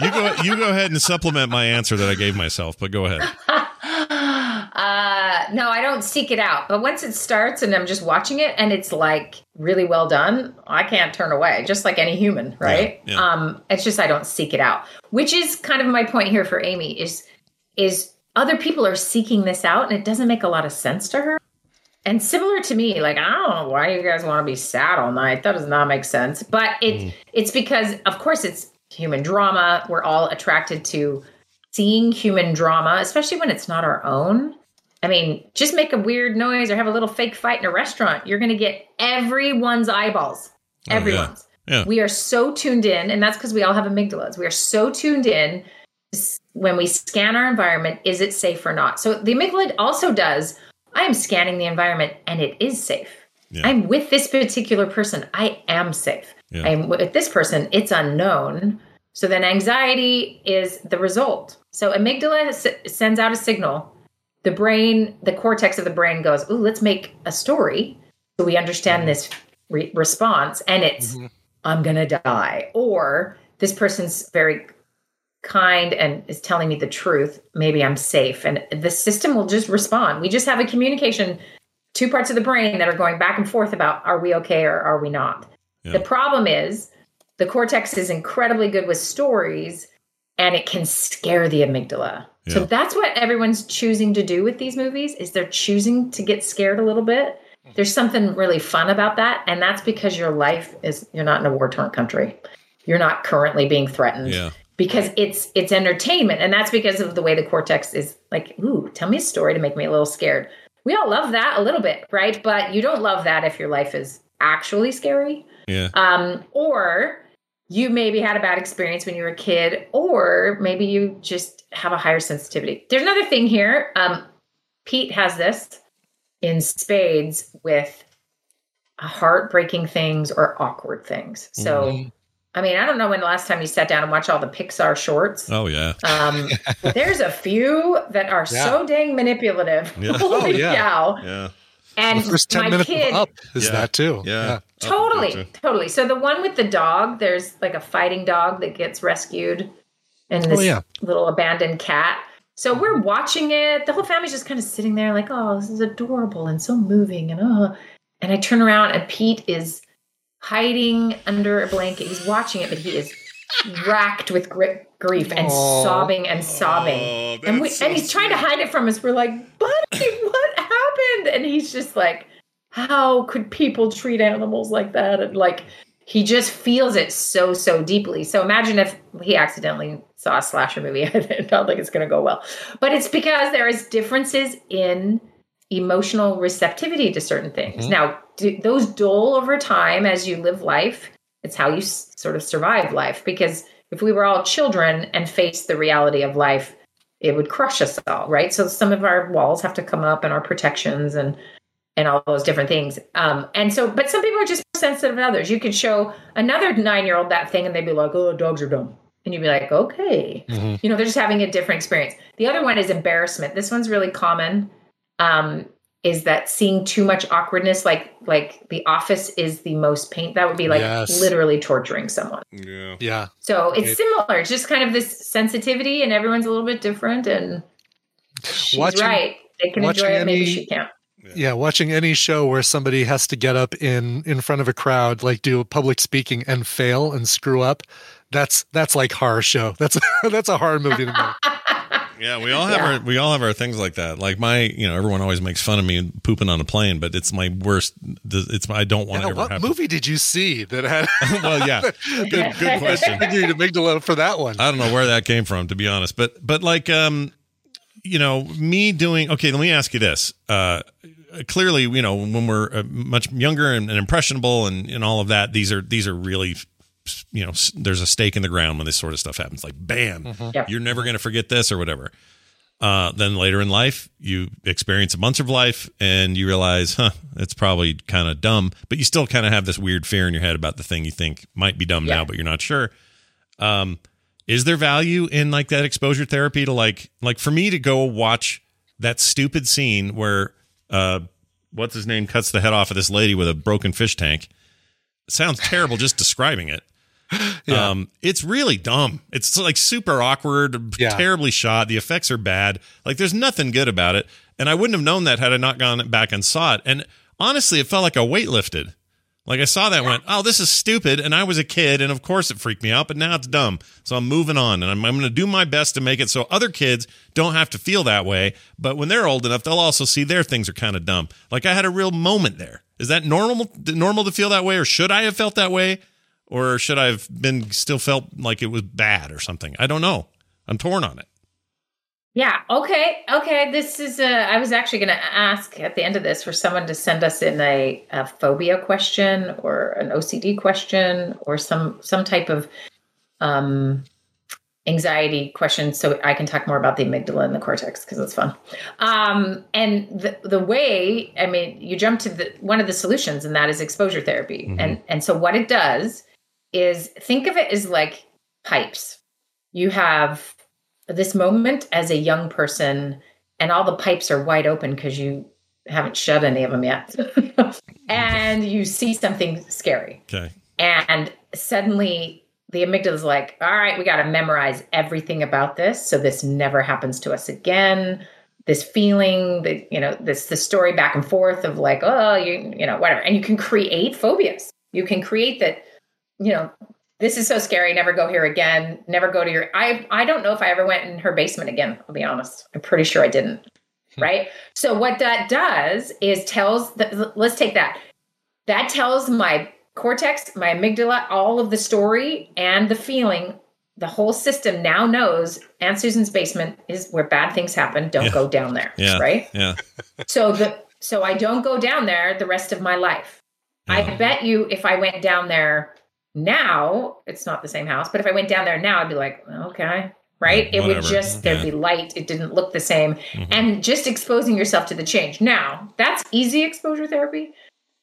you go, you go ahead and supplement my answer that I gave myself, but go ahead. uh, no, I don't seek it out. But once it starts and I'm just watching it and it's like really well done, I can't turn away, just like any human, right? Yeah, yeah. Um, it's just I don't seek it out. Which is kind of my point here for Amy is is other people are seeking this out and it doesn't make a lot of sense to her. And similar to me, like I don't know why you guys want to be sad all night. That does not make sense. But it mm. it's because of course it's human drama. We're all attracted to seeing human drama, especially when it's not our own. I mean, just make a weird noise or have a little fake fight in a restaurant. You're going to get everyone's eyeballs. Oh. Everyone's. Yeah. We are so tuned in, and that's because we all have amygdalas. We are so tuned in when we scan our environment is it safe or not? So the amygdala also does I am scanning the environment and it is safe. Yeah. I'm with this particular person. I am safe. Yeah. I'm with this person. It's unknown. So then anxiety is the result. So amygdala s- sends out a signal. The brain, the cortex of the brain goes, "Ooh, let's make a story so we understand this re- response." And it's, mm-hmm. "I'm gonna die," or this person's very kind and is telling me the truth. Maybe I'm safe, and the system will just respond. We just have a communication, two parts of the brain that are going back and forth about, "Are we okay or are we not?" Yeah. The problem is the cortex is incredibly good with stories and it can scare the amygdala. So that's what everyone's choosing to do with these movies is they're choosing to get scared a little bit. Mm-hmm. There's something really fun about that and that's because your life is you're not in a war-torn country. You're not currently being threatened Yeah. Because it's it's entertainment. And that's because of the way the cortex is like ooh tell me a story to make me a little scared. We all love that a little bit right? But you don't love that if your life is actually scary. Yeah. um, or you maybe had a bad experience when you were a kid or maybe you just have a higher sensitivity. There's another thing here. Um, pete has this in spades with heartbreaking things or awkward things. So Mm-hmm. I mean, I don't know when the last time you sat down and watched all the Pixar shorts. Oh yeah. Um, there's a few that are so dang manipulative. Yeah. Holy Oh, yeah. cow. Yeah. And the first 10 my minutes kid, Up is Yeah. that too. Yeah. totally, totally. So the one with the dog, there's like a fighting dog that gets rescued and this Oh, yeah. little abandoned cat. So we're watching it. The whole family's just kind of sitting there like, oh, this is adorable and so moving. And oh, and I turn around and Pete is hiding under a blanket. He's watching it, but he is racked with gri- grief and Aw. sobbing and sobbing. and we and he's trying to hide it from us. We're like, buddy, what happened? And he's just like, how could people treat animals like that? And like, he just feels it so so deeply. So imagine if he accidentally saw a slasher movie. I don't think it's going to go well. But it's because there is differences in emotional receptivity to certain things. Mhm. Now, do, those dull over time as you live life. It's how you s- sort of survive life. Because if we were all children and faced the reality of life, it would crush us all, right? So some of our walls have to come up and our protections and and all those different things. Um, and so, but some people are just sensitive than others. You could show another nine year old that thing and they'd be like, oh, dogs are dumb. And you'd be like, okay. You know, they're just having a different experience. The other one is embarrassment. This one's really common. Um, is that seeing too much awkwardness like like the office is the most pain that would be like Yes. literally torturing someone Yeah. Yeah. so it's It- similar it's just kind of this sensitivity and everyone's a little bit different and she's Watching- right they can enjoy watching it maybe she can't Yeah, watching any show where somebody has to get up in in front of a crowd, like do public speaking and fail and screw up, that's that's like horror show. That's that's a horror movie to me. Yeah, we all have Yeah. our we all have our things like that. Like my, you know, everyone always makes fun of me pooping on a plane, but it's my worst. It's I don't want Yeah, to ever what happen. movie did you see that had? well, yeah, good good question. I need amygdala for that one. I don't know where that came from, to be honest. But but like um, you know, me doing okay. Let me ask you this. Uh, clearly, you know, when we're uh, much younger and, and impressionable and and all of that, these are these are really. You know, there's a stake in the ground when this sort of stuff happens. Like, bam, Mhm. Yep. you're never going to forget this or whatever. Uh, then later in life, you experience a bunch of life and you realize, huh, it's probably kind of dumb, but you still kind of have this weird fear in your head about the thing you think might be dumb now, but you're not sure. Um, is there value in like that exposure therapy to like, like for me to go watch that stupid scene where, uh, what's his name cuts the head off of this lady with a broken fish tank? sounds terrible just describing it. Yeah. Um, it's really dumb. It's like super awkward, Yeah. terribly shot. The effects are bad. Like there's nothing good about it. And I wouldn't have known that had I not gone back and saw it. And honestly, it felt like a weight lifted. Like I saw that went, oh, this is stupid. And I was a kid, and of course it freaked me out, but now it's dumb. So I'm moving on, and I'm, I'm going to do my best to make it so other kids don't have to feel that way. But when they're old enough, they'll also see their things are kind of dumb. Like I had a real moment there. Is that normal? Normal to feel that way, or should I have felt that way, or should I have been still felt like it was bad or something? I don't know. I'm torn on it. Yeah. Okay. Okay. This is. A, I was actually going to ask at the end of this for someone to send us in a, a phobia question or an OCD question or some some type of um, anxiety question, so I can talk more about the amygdala and the cortex because it's fun. Um, and the the way, I mean, you jump to the one of the solutions, and that is exposure therapy. And and so what it does is think of it as like pipes. You have this moment as a young person and all the pipes are wide open because you haven't shut any of them yet. And you see something scary. Okay. and suddenly the amygdala is like all right we got to memorize everything about this so this never happens to us again. This feeling that you know this the story back and forth of like oh you you know whatever. And you can create phobias. You can create that you know this is so scary never go here again never go to your i i don't know if i ever went in her basement again i'll be honest i'm pretty sure i didn't hmm. right so what that does is tells the, let's take that that tells my cortex my amygdala all of the story and the feeling the whole system now knows aunt susan's basement is where bad things happen don't Yeah. go down there Yeah. right Yeah. so the so I don't go down there the rest of my life. I hmm. bet you if I went down there now, it's not the same house, but if I went down there now, I'd be like, okay, right? Yeah, it would just there'd Yeah. be light. It didn't look the same, Mhm. and just exposing yourself to the change. Now that's easy exposure therapy.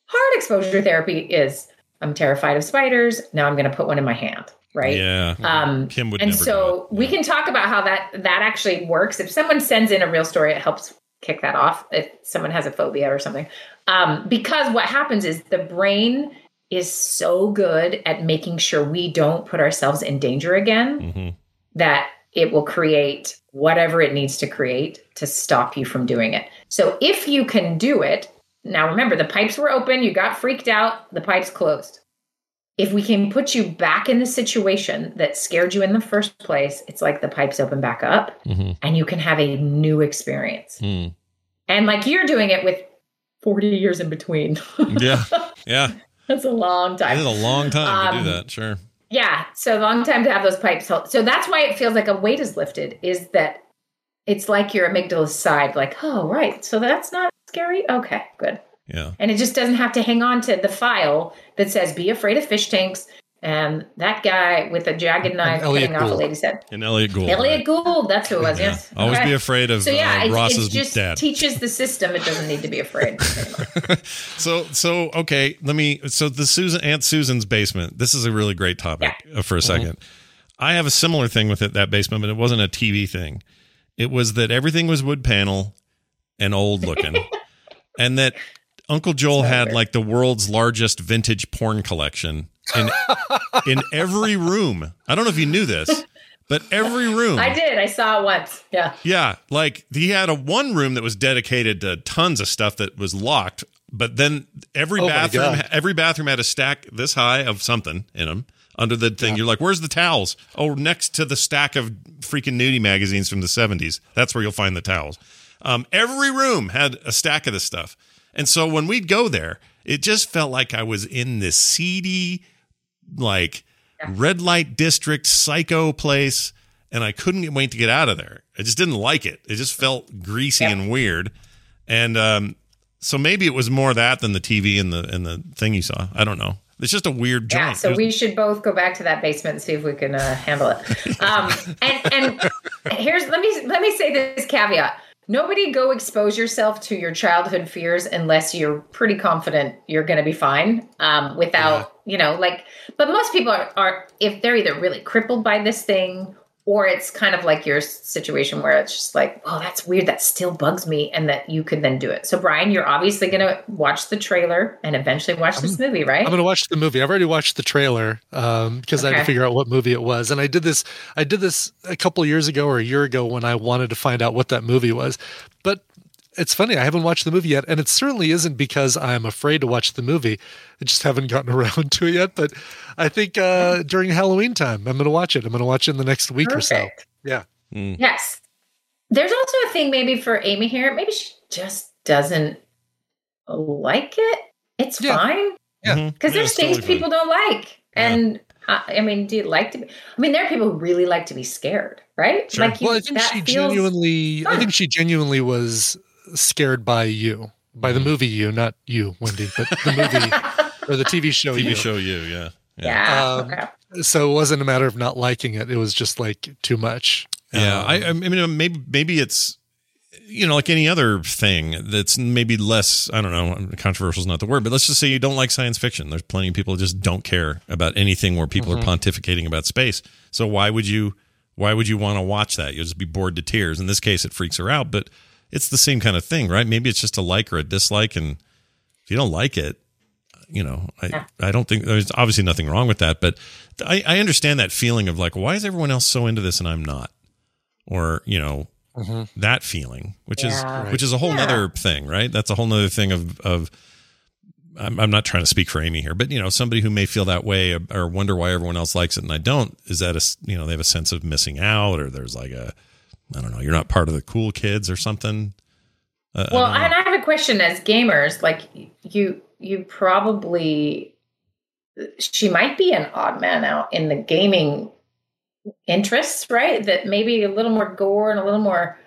Hard exposure therapy is I'm terrified of spiders. Now I'm going to put one in my hand, right? Yeah. Um, Kim would and so we can talk about how that that actually works. If someone sends in a real story, it helps kick that off. If someone has a phobia or something, um, because what happens is the brain is so good at making sure we don't put ourselves in danger again Mhm. that it will create whatever it needs to create to stop you from doing it. So if you can do it, now remember the pipes were open, you got freaked out, the pipes closed. if we can put you back in the situation that scared you in the first place, it's like the pipes open back up Mhm. and you can have a new experience. Mm. And like you're doing it with 40 years in between. Yeah. Yeah. That's a long time. is a long time to Um, do that. Sure. Yeah, so long time to have those pipes held. So that's why it feels like a weight is lifted. Is that it's like your amygdala's side, like, oh right, so that's not scary. Okay, good. Yeah. And it just doesn't have to hang on to the file that says "Be afraid of fish tanks." And that guy with a jagged knife Elliott cutting off a Gould. lady's head. And Elliott Gould. Elliott Gould, that's who it was. Yeah. Yes. Always Okay. be afraid of So yeah, uh, it, Ross's it just dad. teaches the system it doesn't need to be afraid. So so okay, let me so the Susan Aunt Susan's basement. This is a really great topic uh, for a 2nd I have a similar thing with it that basement, but it wasn't a TV thing. It was that everything was wood panel and old looking, and that Uncle Joel had like the world's largest vintage porn collection in in every room. I don't know if you knew this, but every room. I did. I saw it once. Yeah. Yeah, like he had a one room that was dedicated to tons of stuff that was locked, but then every Oh bathroom every bathroom had a stack this high of something in them under the thing. You're like, "Where's the towels?" Oh, next to the stack of freaking nudie magazines from the 70s. That's where you'll find the towels. Um, every room had a stack of this stuff. And so when we'd go there, it just felt like I was in this seedy like red light district psycho place and I couldn't wait to get out of there. I just didn't like it. It just felt greasy and weird. And um, so maybe it was more that than the TV and the and the thing you saw. I don't know. It's just a weird joint. Yeah, so was- we should both go back to that basement and see if we can uh, handle it. Um, and and here's let me let me say this caveat: nobody go expose yourself to your childhood fears unless you're pretty confident you're going to be fine. Um, without you know, like, but most people are, are if they're either really crippled by this thing. Or it's kind of like your situation where it's just like, oh, that's weird. That still bugs me, and that you could then do it. So, Brian, you're obviously going to watch the trailer and eventually watch this movie, right? I'm going to watch the movie. I've already watched the trailer um, because I had to figure out what movie it was, and I did this. I did this a couple years ago or a year ago when I wanted to find out what that movie was. But it's funny, I haven't watched the movie yet, and it certainly isn't because I'm afraid to watch the movie. I just haven't gotten around to it yet. But I think uh, during Halloween time, I'm going to watch it. I'm going to watch it in the next week or so. Perfect. Yeah. Yes. There's also a thing maybe for Amy here. Maybe she just doesn't like it. It's fine. Yeah. Because Yeah, there's it's things totally fine. people don't like. And uh, I mean, do you like to be? I mean, there are people who really like to be scared, right? Sure. Like you, well, I think that she feels genuinely. I think she genuinely was scared by you, by Mm-hmm. the movie you, not you, Wendy, but the movie or the TV show. You. TV you. show you, yeah. Yeah. Um, okay. So it wasn't a matter of not liking it; it was just like too much. Yeah, Um, I, I mean, maybe maybe it's you know like any other thing that's maybe less. I don't know. Controversial is not the word, but let's just say you don't like science fiction. There's plenty of people who just don't care about anything where people Mhm. are pontificating about space. So why would you why would you want to watch that? You'll just be bored to tears. In this case, it freaks her out, but it's the same kind of thing, right? Maybe it's just a like or a dislike, and if you don't like it, you know, I, I don't think there's obviously nothing wrong with that, but I, I understand that feeling of like, why is everyone else so into this and I'm not? Or, you know, mm-hmm. that feeling, which Yeah. is, which is a whole Yeah. nother thing, right? That's a whole nother thing of, of, I'm, I'm not trying to speak for Amy here, but you know, somebody who may feel that way or wonder why everyone else likes it and I don't, is that a, you know, they have a sense of missing out or there's like a, I don't know, you're not part of the cool kids or something. Uh, Well, don't and I have a question as gamers, like you you probably she might be an odd man out in the gaming interests, right? That maybe a little more gore and a little more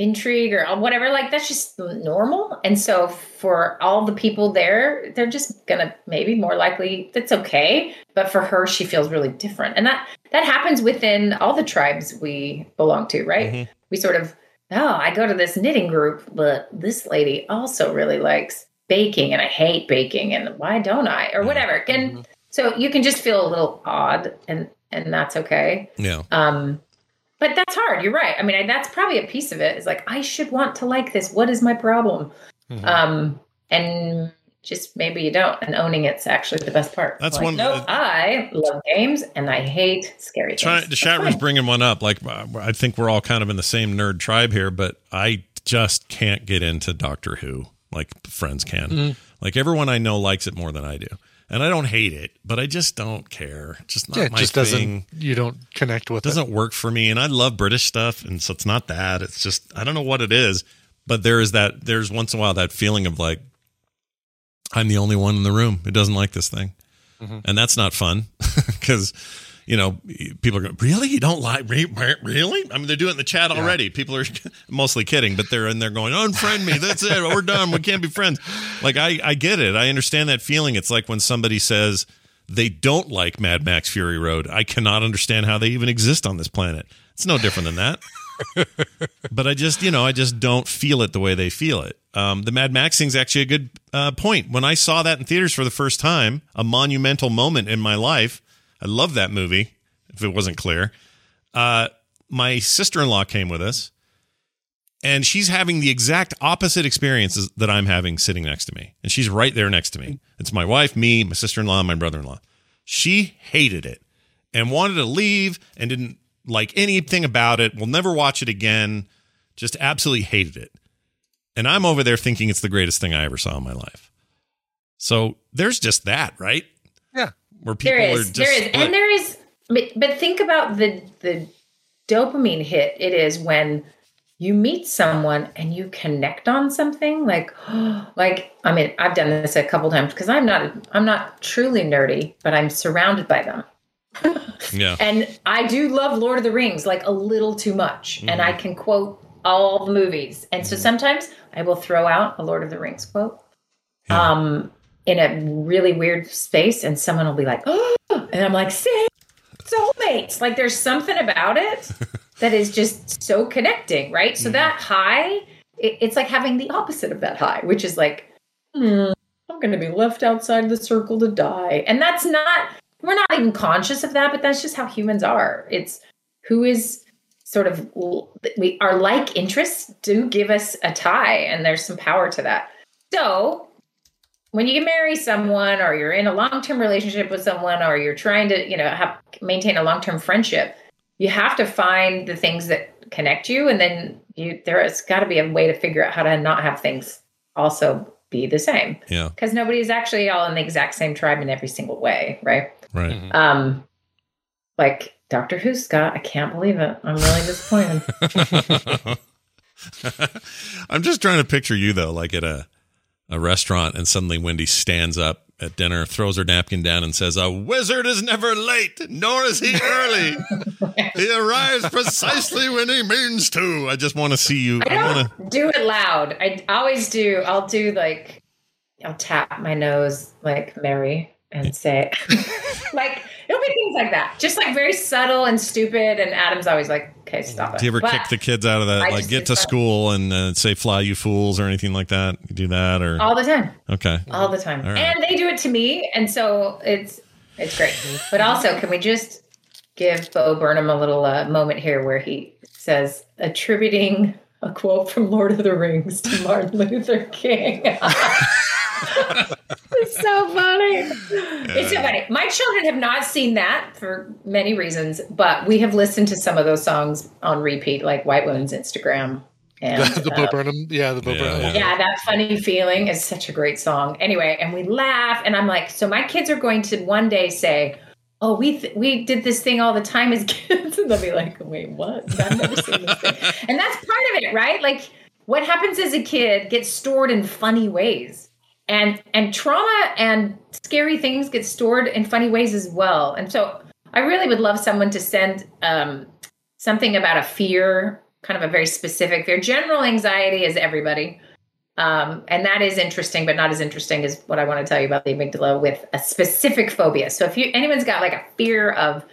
intrigue or whatever like that's just normal. And so for all the people there they're just gonna maybe more likely that's okay. But for her she feels really different. And that that happens within all the tribes we belong to right? Mm-hmm. We sort of oh i go to this knitting group but this lady also really likes baking and i hate baking and why don't i? Or mm-hmm. whatever. And mm-hmm. so you can just feel a little odd and and that's okay. Yeah. um, but that's hard. You're right. I mean, I, that's probably a piece of it. Is like I should want to like this. What is my problem? Mm-hmm. Um, and just maybe you don't. And owning it's actually the best part. That's Like, one- No, I love games and I hate scary Try, things. the chat room's bringing one up. Like, uh, I think we're all kind of in the same nerd tribe here, but I just can't get into Doctor Who like friends can. Mhm. Like, everyone I know likes it more than I do. And I don't hate it, but I just don't care. Just not yeah, it my just thing. doesn't. You don't connect with It doesn't work for me, and I love British stuff, and so it's not that. It's just I don't know what it is, but there is that. There's once in a while that feeling of like I'm the only one in the room who doesn't like this thing, Mhm. and that's not fun because you know people are going, really? You don't like re- re- really? I mean they're doing it in the chat already. People are mostly kidding but they're in there going unfriend me. That's it. We're done. We can't be friends. Like i i get it. I understand that feeling. It's like when somebody says they don't like mad max fury road. I cannot understand how they even exist on this planet. It's no different than that. But I just, you know, I just don't feel it the way they feel it. Um, the Mad Max thing's actually a good uh, point. When I saw that in theaters for the first time, a monumental moment in my life. I love that movie. If it wasn't clear, uh, my sister in law came with us, and she's having the exact opposite experiences that I'm having sitting next to me, and she's right there next to me. It's my wife, me, my sister in law, my brother in law. She hated it and wanted to leave and didn't like anything about it. We'll never watch it again. Just absolutely hated it. And I'm over there thinking it's the greatest thing I ever saw in my life. So there's just that, right? Yeah. Where people there are is, just there is, split. and there is. But, but think about the the dopamine hit it is when you meet someone and you connect on something like like i mean i've done this a couple times because i'm not i'm not truly nerdy but i'm surrounded by them yeah. and I do love Lord of the Rings like a little too much. And I can quote all the movies. And so sometimes I will throw out a Lord of the Rings quote um, in a really weird space, and someone will be like, oh, and I'm like, "Same soulmates. Like there's something about it that is just so connecting, right? So that high, it, it's like having the opposite of that high, which is like, hmm, I'm going to be left outside the circle to die. And that's not, we're not even conscious of that, but that's just how humans are. It's who is sort of, we, our like interests do give us a tie, and there's some power to that. So when you marry someone or you're in a long-term relationship with someone or you're trying to, you know, have maintain a long-term friendship, you have to find the things that connect you and then you there has got to be a way to figure out how to not have things also be the same. Yeah. because nobody's actually all in the exact same tribe in every single way right? Right. um like dr who scott i can't believe it. I'm really disappointed. I'm just trying to picture you though, like at a a restaurant, and suddenly Wendy stands up at dinner, throws her napkin down, and says, "A wizard is never late, nor is he early. he arrives precisely when he means to." I just want to see you. I I want to. do it loud. I always do. I'll do like, I'll tap my nose like Mary and say, like, it'll be things like that. Just like very subtle and stupid. And Adam's always like, okay, stop it. Do you ever But kick the kids out of that? I Like, get to school and uh, say "fly, you fools" or anything like that? You do that, or All the time. okay, All the time. All right. And they do it to me. And so it's, it's great. But also, can we just give Bo Burnham a little uh, moment here where he says, attributing a quote from Lord of the Rings to Martin Luther King. it's so funny. It's so funny. My children have not seen that for many reasons, but we have listened to some of those songs on repeat, like White Woman's Instagram. And the, the uh, Bo Burnham, yeah, the Bo Burnham. yeah, that funny feeling is such a great song. Anyway, and we laugh, and I'm like, so my kids are going to one day say, "Oh, we th- we did this thing all the time as kids," and they'll be like, "Wait, what? I've never seen this thing." And that's part of it, right? Like, what happens as a kid gets stored in funny ways, and and trauma and scary things get stored in funny ways as well. And so, I really would love someone to send um, something about a fear, kind of a very specific fear. General anxiety is everybody. Um, and that is interesting, but not as interesting as what I want to tell you about the amygdala with a specific phobia. So if you anyone's got like a fear of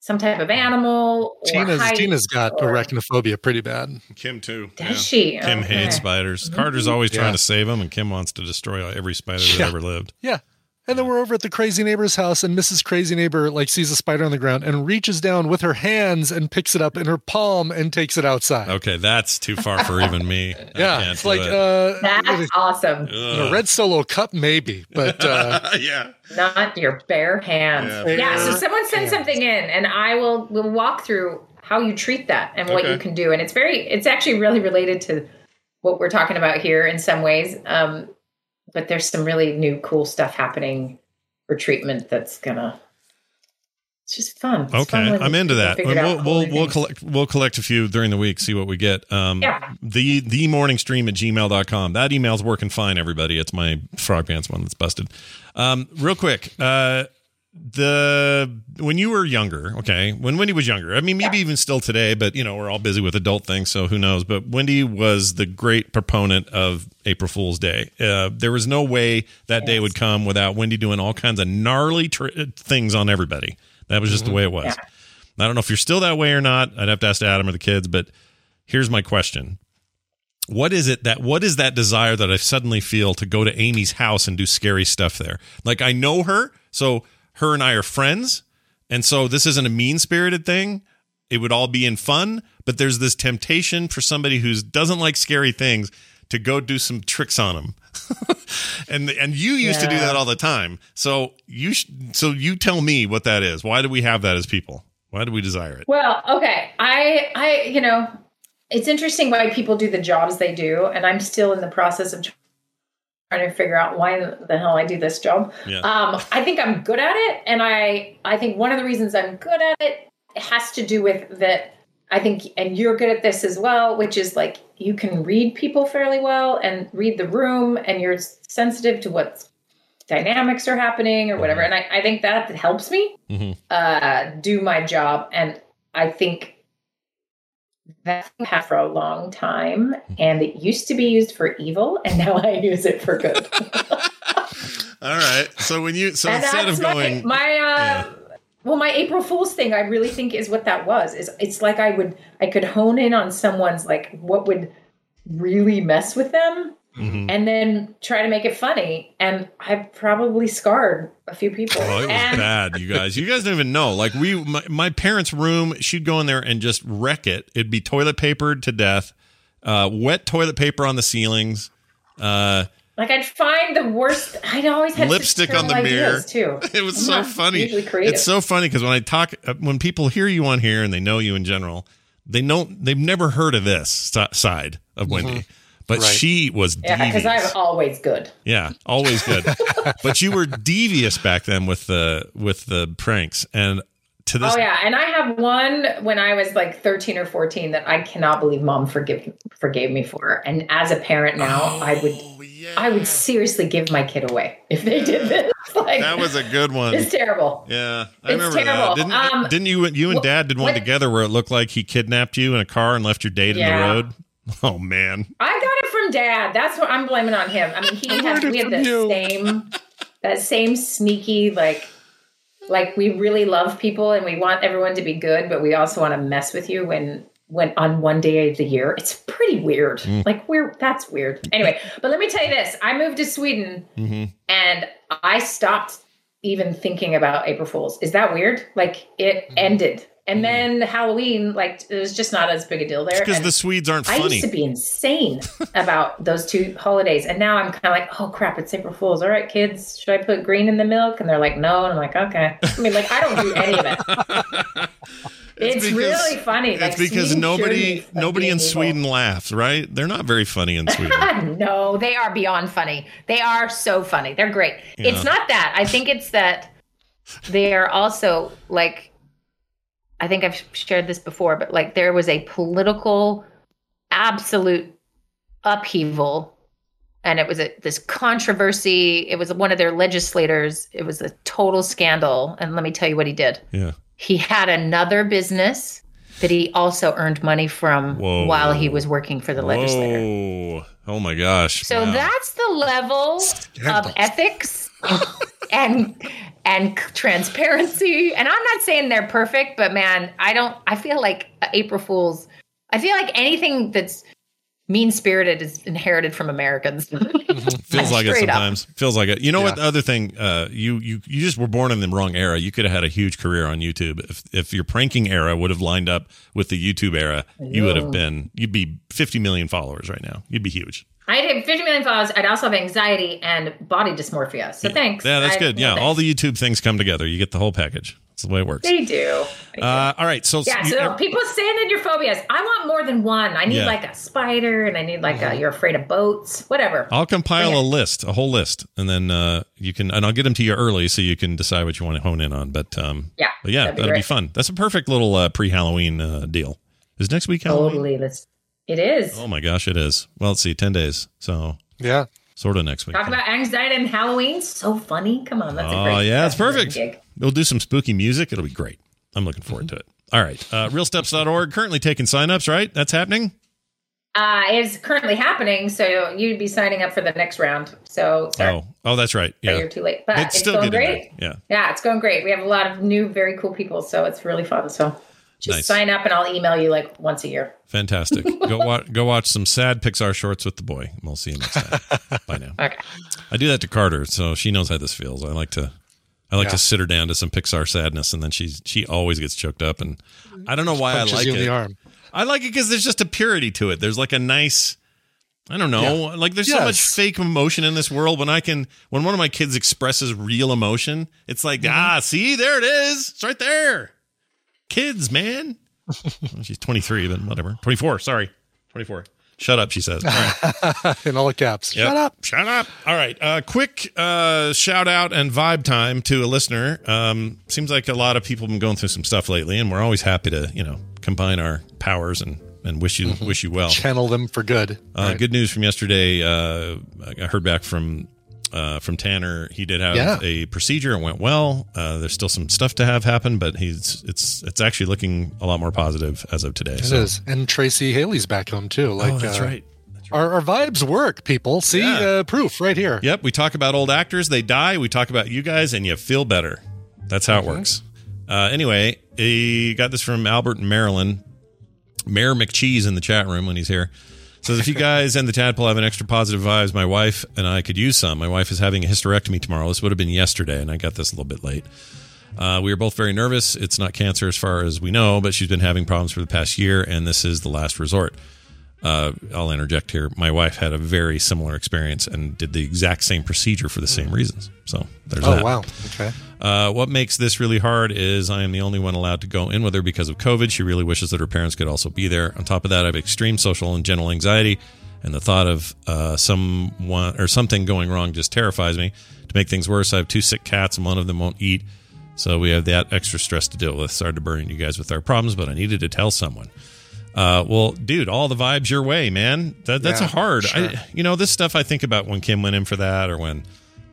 some type of animal or Tina's height Tina's got or- arachnophobia pretty bad. Kim too. Does she? Kim Okay. hates spiders. Mm-hmm. Carter's always trying to save them, and Kim wants to destroy every spider that Yeah. ever lived. Yeah. And then we're over at the crazy neighbor's house, and Mrs. Crazy Neighbor like sees a spider on the ground and reaches down with her hands and picks it up in her palm and takes it outside. Okay, that's too far for even me. I yeah, can't it's do like it. uh, That's awesome. a red solo cup maybe, but uh, yeah, Not your bare hands. Yeah. Yeah. so someone send something in, and I will will walk through how you treat that and what Okay. you can do. And it's very, it's actually really related to what we're talking about here in some ways. Um, but there's some really new cool stuff happening for treatment that's gonna. It's just fun. It's Okay, fun I'm into that. We'll we'll, we'll collect we'll collect a few during the week, see what we get. Um, Yeah. The the morning stream at gmail.com. That email's working fine, everybody. It's my frog pants one that's busted. Um, real quick, uh, the when you were younger, okay, when Wendy was younger, I mean, maybe even still today, but you know, we're all busy with adult things, so who knows? But Wendy was the great proponent of April Fool's Day. Uh, there was no way that day would come without Wendy doing all kinds of gnarly tr- things on everybody. That was just the way it was. Yeah. I don't know if you're still that way or not. I'd have to ask Adam or the kids, but here's my question. What is it that what is that desire that I suddenly feel to go to Amy's house and do scary stuff there? Like I know her, so her and I are friends, and so this isn't a mean-spirited thing. It would all be in fun, but there's this temptation for somebody who doesn't like scary things to go do some tricks on them. and and you used to do that all the time. So you sh- so you tell me what that is. Why do we have that as people? Why do we desire it? Well, okay. I I you know, it's interesting why people do the jobs they do, and I'm still in the process of trying to figure out why the hell I do this job. Yeah. Um, I think I'm good at it, and I I think one of the reasons I'm good at it has to do with that. I think, and you're good at this as well, which is like you can read people fairly well and read the room, and you're sensitive to what dynamics are happening or whatever. And I, I think that helps me Mm-hmm. uh, do my job. And I think that have for a long time, and it used to be used for evil, and now I use it for good. All right. So when you so and instead of going my, my uh, well, my April Fool's thing, I really think is what that was. Is it's like I would I could hone in on someone's like what would really mess with them. Mhm. And then try to make it funny, and I've probably scarred a few people. Oh, it was and bad, you guys. You guys don't even know. Like we, my, my parents' room, she'd go in there and just wreck it. It'd be toilet papered to death, uh, wet toilet paper on the ceilings, uh, Like I'd find the worst. I'd always had lipstick on the mirror. too. It was I'm so funny. It's so funny because when I talk, uh, when people hear you on here and they know you in general, they know they've never heard of this side of Wendy. But Right. she was yeah, because. I'm always good. Yeah, always good. but you were devious back then with the with the pranks, and to this oh yeah, and I have one when I was like 13 or 14 that I cannot believe mom forgive forgave me for. And as a parent now, I would I would seriously give my kid away if they did this. Like that was a good one. it's terrible. Yeah, I It's remember terrible. that. Didn't, Um, didn't you you and wh- Dad did one what- together where it looked like he kidnapped you in a car and left your date in the road? Oh man, I got dad. That's what I'm blaming on him. I mean, he had we had the same that same sneaky like like we really love people and we want everyone to be good, but we also want to mess with you when when on one day of the year. It's pretty weird. Mm. Like we're that's weird. Anyway, but let me tell you this. I moved to Sweden hmm and I stopped even thinking about April Fools. Is that weird? Like it Mm-hmm. ended. And mm-hmm. then Halloween, like it was just not as big a deal there. because the Swedes aren't I used to be insane about those two holidays, and now I'm kind of like, oh crap, it's April Fools. All right, kids, should I put green in the milk? And they're like, no, and I'm like, okay. I mean, like, I don't do any of it. It's, because- really funny. It's like, because Sweden nobody nobody in evil. Sweden laughs, right? They're not very funny in Sweden. no, they are beyond funny. They are so funny. They're great. Yeah. It's not that. I think it's that they are also like I think I've shared this before, but like there was a political absolute upheaval and it was a this controversy. It was one of their legislators. It was a total scandal. And let me tell you what he did. yeah. He had another business that he also earned money from Whoa. while he was working for the legislator. Oh my gosh. So Wow. that's the level of ethics and and transparency. And I'm not saying they're perfect, but man, I don't. I feel like April Fools. I feel like anything that's mean spirited is inherited from Americans. feels like it Straight up. sometimes. Feels like it. You know what? The other thing, uh, you you you just were born in the wrong era. You could have had a huge career on YouTube if if your pranking era would have lined up with the YouTube era. You would have been. You'd be 50 million followers right now. You'd be huge. I'd have 50 million followers. I'd also have anxiety and body dysmorphia. So thanks. Yeah, that's I- good. Yeah, thanks. all the YouTube things come together. You get the whole package. That's the way it works. They do. Uh, all right. So, Yeah, you- so people stand in your phobias. I want more than one. I need Yeah. like a spider and I need like a you're afraid of boats, whatever. I'll compile a list, a whole list, and then uh, you can, and I'll get them to you early so you can decide what you want to hone in on. But um, Yeah, but yeah, that'd be that'll be fun. That's a perfect little uh, pre-Halloween uh, deal. Is next week Halloween? Totally. Let's, it is. Oh my gosh, it is. Well, let's see, ten days. So yeah, sort of next week. Talk about anxiety and Halloween. So funny. Come on. That's a Oh great yeah, it's perfect. gig. We'll do some spooky music. It'll be great. I'm looking forward to it. All right, uh, realsteps.org currently taking signups. Right, that's happening. Uh, it's currently happening, so you'd be signing up for the next round. So sorry, Oh, oh, that's right. but Yeah, you're too late. But It's it's, still going great. there. Yeah. yeah, it's going great. We have a lot of new, very cool people, so it's really fun. So just Nice. sign up, and I'll email you like once a year. Fantastic. go watch go watch some sad Pixar shorts with the boy. We'll see you next time. Bye now. Okay. I do that to Carter, so she knows how this feels. I like to I like Yeah. to sit her down to some Pixar sadness, and then she's she always gets choked up, and I don't know why I like you it. the arm. I like it because there's just a purity to it. There's like a nice. I don't know. Like there's so much fake emotion in this world. When I can, when one of my kids expresses real emotion, it's like, Mm-hmm. ah, see, there it is. It's right there. Kids, man. Well, she's 23, but whatever. 24. Sorry, 24. Shut up, she says. All right. in all caps. Yep. Shut up. Shut up. All right. Uh, quick uh, shout out and vibe time to a listener. Um, seems like a lot of people have been going through some stuff lately, and we're always happy to, you know, combine our powers and, and wish you wish you well. Channel them for good. Uh, Right. Good news from yesterday. Uh, I heard back from uh, from Tanner. He did have Yeah. a procedure. It went well. Uh, there's still some stuff to have happen, but he's it's it's actually looking a lot more positive as of today. It so. is. And Tracy Haley's back home too. Like oh, that's uh, right. Our, our vibes work, people. See Yeah. uh, proof right here. Yep, we talk about old actors, they die. We talk about you guys, and you feel better. That's how it works. Uh, anyway, he got this from Albert in Maryland. Mayor McCheese in the chat room when he's here. Says if you guys and the tadpole have an extra positive vibes, my wife and I could use some. My wife is having a hysterectomy tomorrow. This would have been yesterday, and I got this a little bit late. Uh, we are both very nervous. It's not cancer as far as we know, but she's been having problems for the past year, and this is the last resort. Uh, I'll interject here. My wife had a very similar experience and did the exact same procedure for the same reasons. So there's Oh that. wow. Okay. Uh, what makes this really hard is I am the only one allowed to go in with her because of COVID. She really wishes that her parents could also be there. On top of that, I have extreme social and general anxiety, and the thought of uh, someone or something going wrong just terrifies me. To make things worse, I have two sick cats, and one of them won't eat. So we have that extra stress to deal with. Sorry to burden you guys with our problems, but I needed to tell someone. Uh, well, dude, all the vibes your way, man. That, that's Yeah, a hard. sure. I, you know, this stuff I think about when Kim went in for that, or when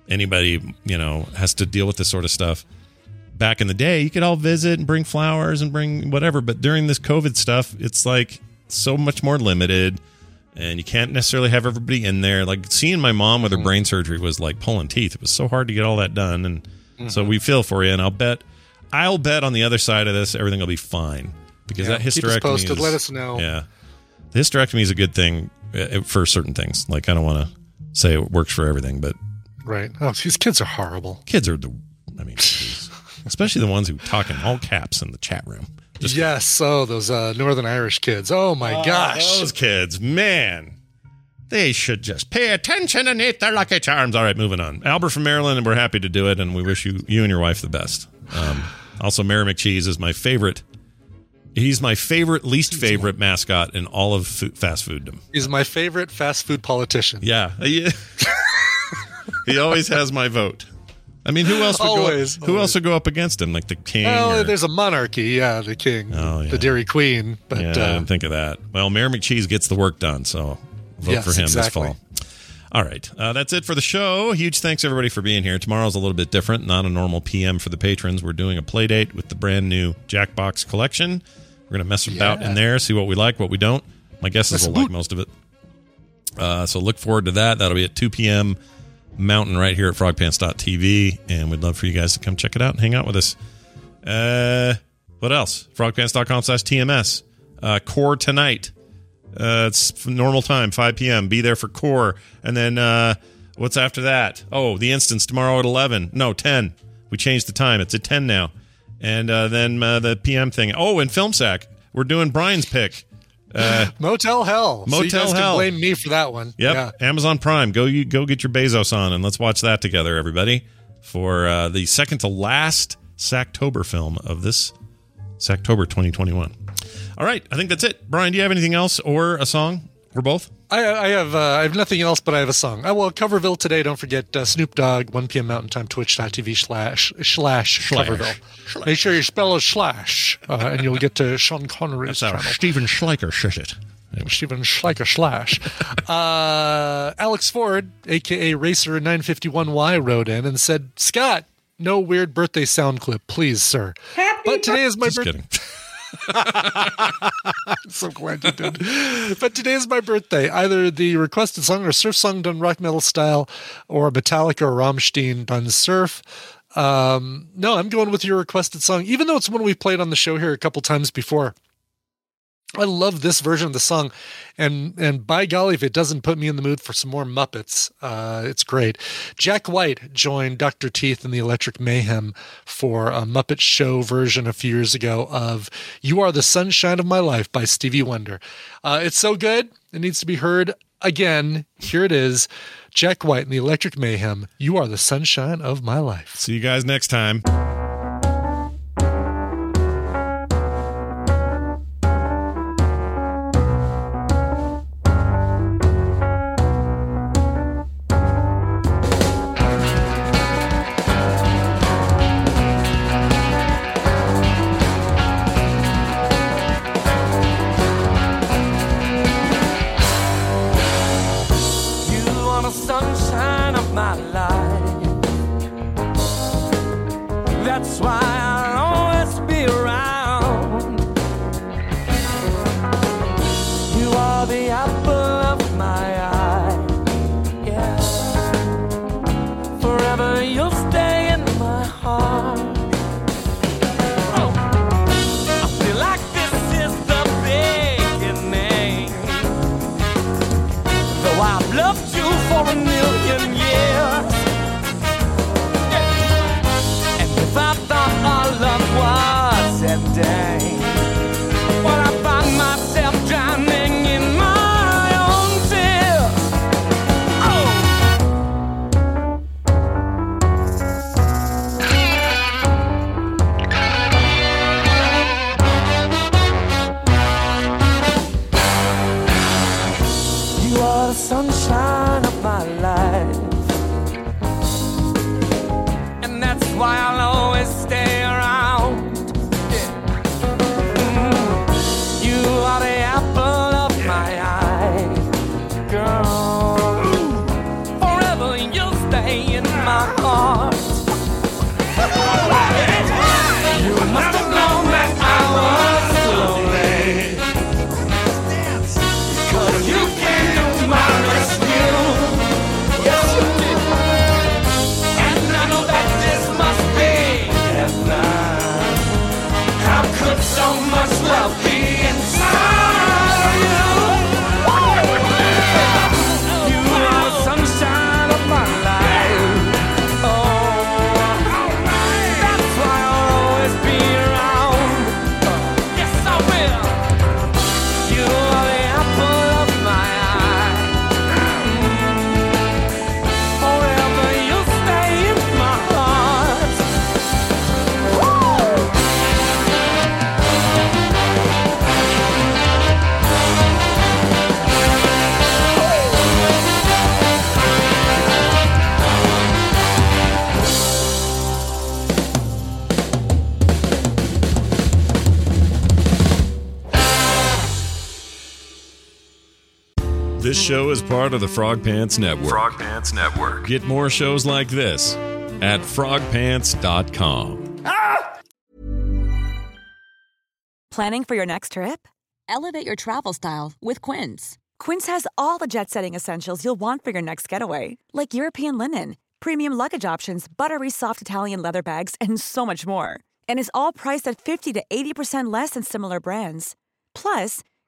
anybody you know has to deal with this sort of stuff. Back in the day, you could all visit and bring flowers and bring whatever, but during this COVID stuff, it's like so much more limited, and you can't necessarily have everybody in there. Like seeing my mom with her brain surgery was like pulling teeth. It was so hard to get all that done, and so we feel for you. And I'll bet, I'll bet on the other side of this, everything will be fine because Yeah, that keep us hysterectomy posted. is- Let us know. Yeah, the hysterectomy is a good thing uh, for certain things. Like I don't want to say it works for everything, but Right. Oh, these kids are horrible. kids are the. I mean, especially the ones who talk in all caps in the chat room. Just yes. Oh, those uh, Northern Irish kids. Oh my gosh. those kids, man. They should just pay attention and eat their lucky charms. All right, moving on. Albert from Maryland, and we're happy to do it, and we wish you you and your wife the best. Um, also, Mayor McCheese is my favorite. He's my favorite, least favorite mascot in all of fo- fast fooddom. He's my favorite fast food politician. Yeah, he, he always has my vote. I mean, who else would Always, go? Who else would go up against him? Like the king? Well, or- there's a monarchy. Yeah, the king, Oh, yeah. the Dairy Queen. But yeah, I uh, didn't think of that. Well, Mayor McCheese gets the work done, so vote Yes, for him exactly. this fall. All right, uh, that's it for the show. Huge thanks everybody for being here. Tomorrow's a little bit different, not a normal PM for the patrons. We're doing a play date with the brand new Jackbox collection. We're gonna mess about Yeah. in there, see what we like, what we don't. My guess is we'll like most of it. Uh, so look forward to that. That'll be at 2 p.m. Mountain right here at frogpants.tv. And we'd love for you guys to come check it out and hang out with us. Uh, what else? Frogpants.com slash TMS. Uh, core tonight. Uh, it's normal time, 5 p.m. Be there for core. And then uh, what's after that? Oh, the instance tomorrow at 11. No, 10. We changed the time. It's at 10 now. And uh, then uh, the PM thing. Oh, and Film Sack. We're doing Brian's pick. Uh, Motel Hell. so you Motel can Hell. blame me for that one. Yep, Yeah. Amazon Prime. Go you go get your Bezos on and let's watch that together, everybody, for uh, the second to last Sacktober film of this Sacktober 2021. All right, I think that's it. Brian, do you have anything else or a song or both? I, I have uh, I have nothing else, but I have a song. I will Coverville today. Don't forget uh, Snoop Dogg, 1 p.m. Mountain Time, Twitch.tv slash slash Slash. Coverville. Make sure you spell it slash, uh, and you'll get to Sean Connery's That's how channel. Steven Schleicher says it. Steven Schleicher slash. uh, Alex Ford, aka Racer951Y, wrote in and said, Scott, no weird birthday sound clip, please, sir. Happy but today is my birthday. so glad you did. but today is my birthday. Either the requested song or surf song done rock metal style, or Metallica or Rammstein done surf. Um, no, I'm going with your requested song, even though it's one we've played on the show here a couple times before. I love this version of the song, and and by golly, if it doesn't put me in the mood for some more Muppets, uh, it's great. Jack White joined Dr. Teeth and the Electric Mayhem for a Muppet Show version a few years ago of "You Are the Sunshine of My Life" by Stevie Wonder. Uh, it's so good, it needs to be heard again. Here it is, Jack White and the Electric Mayhem. "You Are the Sunshine of My Life." See you guys next time. Part of the Frog Pants Network. Frog Pants Network. Get more shows like this at frogpants.com. Ah! Planning for your next trip? Elevate your travel style with Quince. Quince has all the jet setting essentials you'll want for your next getaway, like European linen, premium luggage options, buttery soft Italian leather bags, and so much more. And is all priced at 50 to 80% less than similar brands. Plus,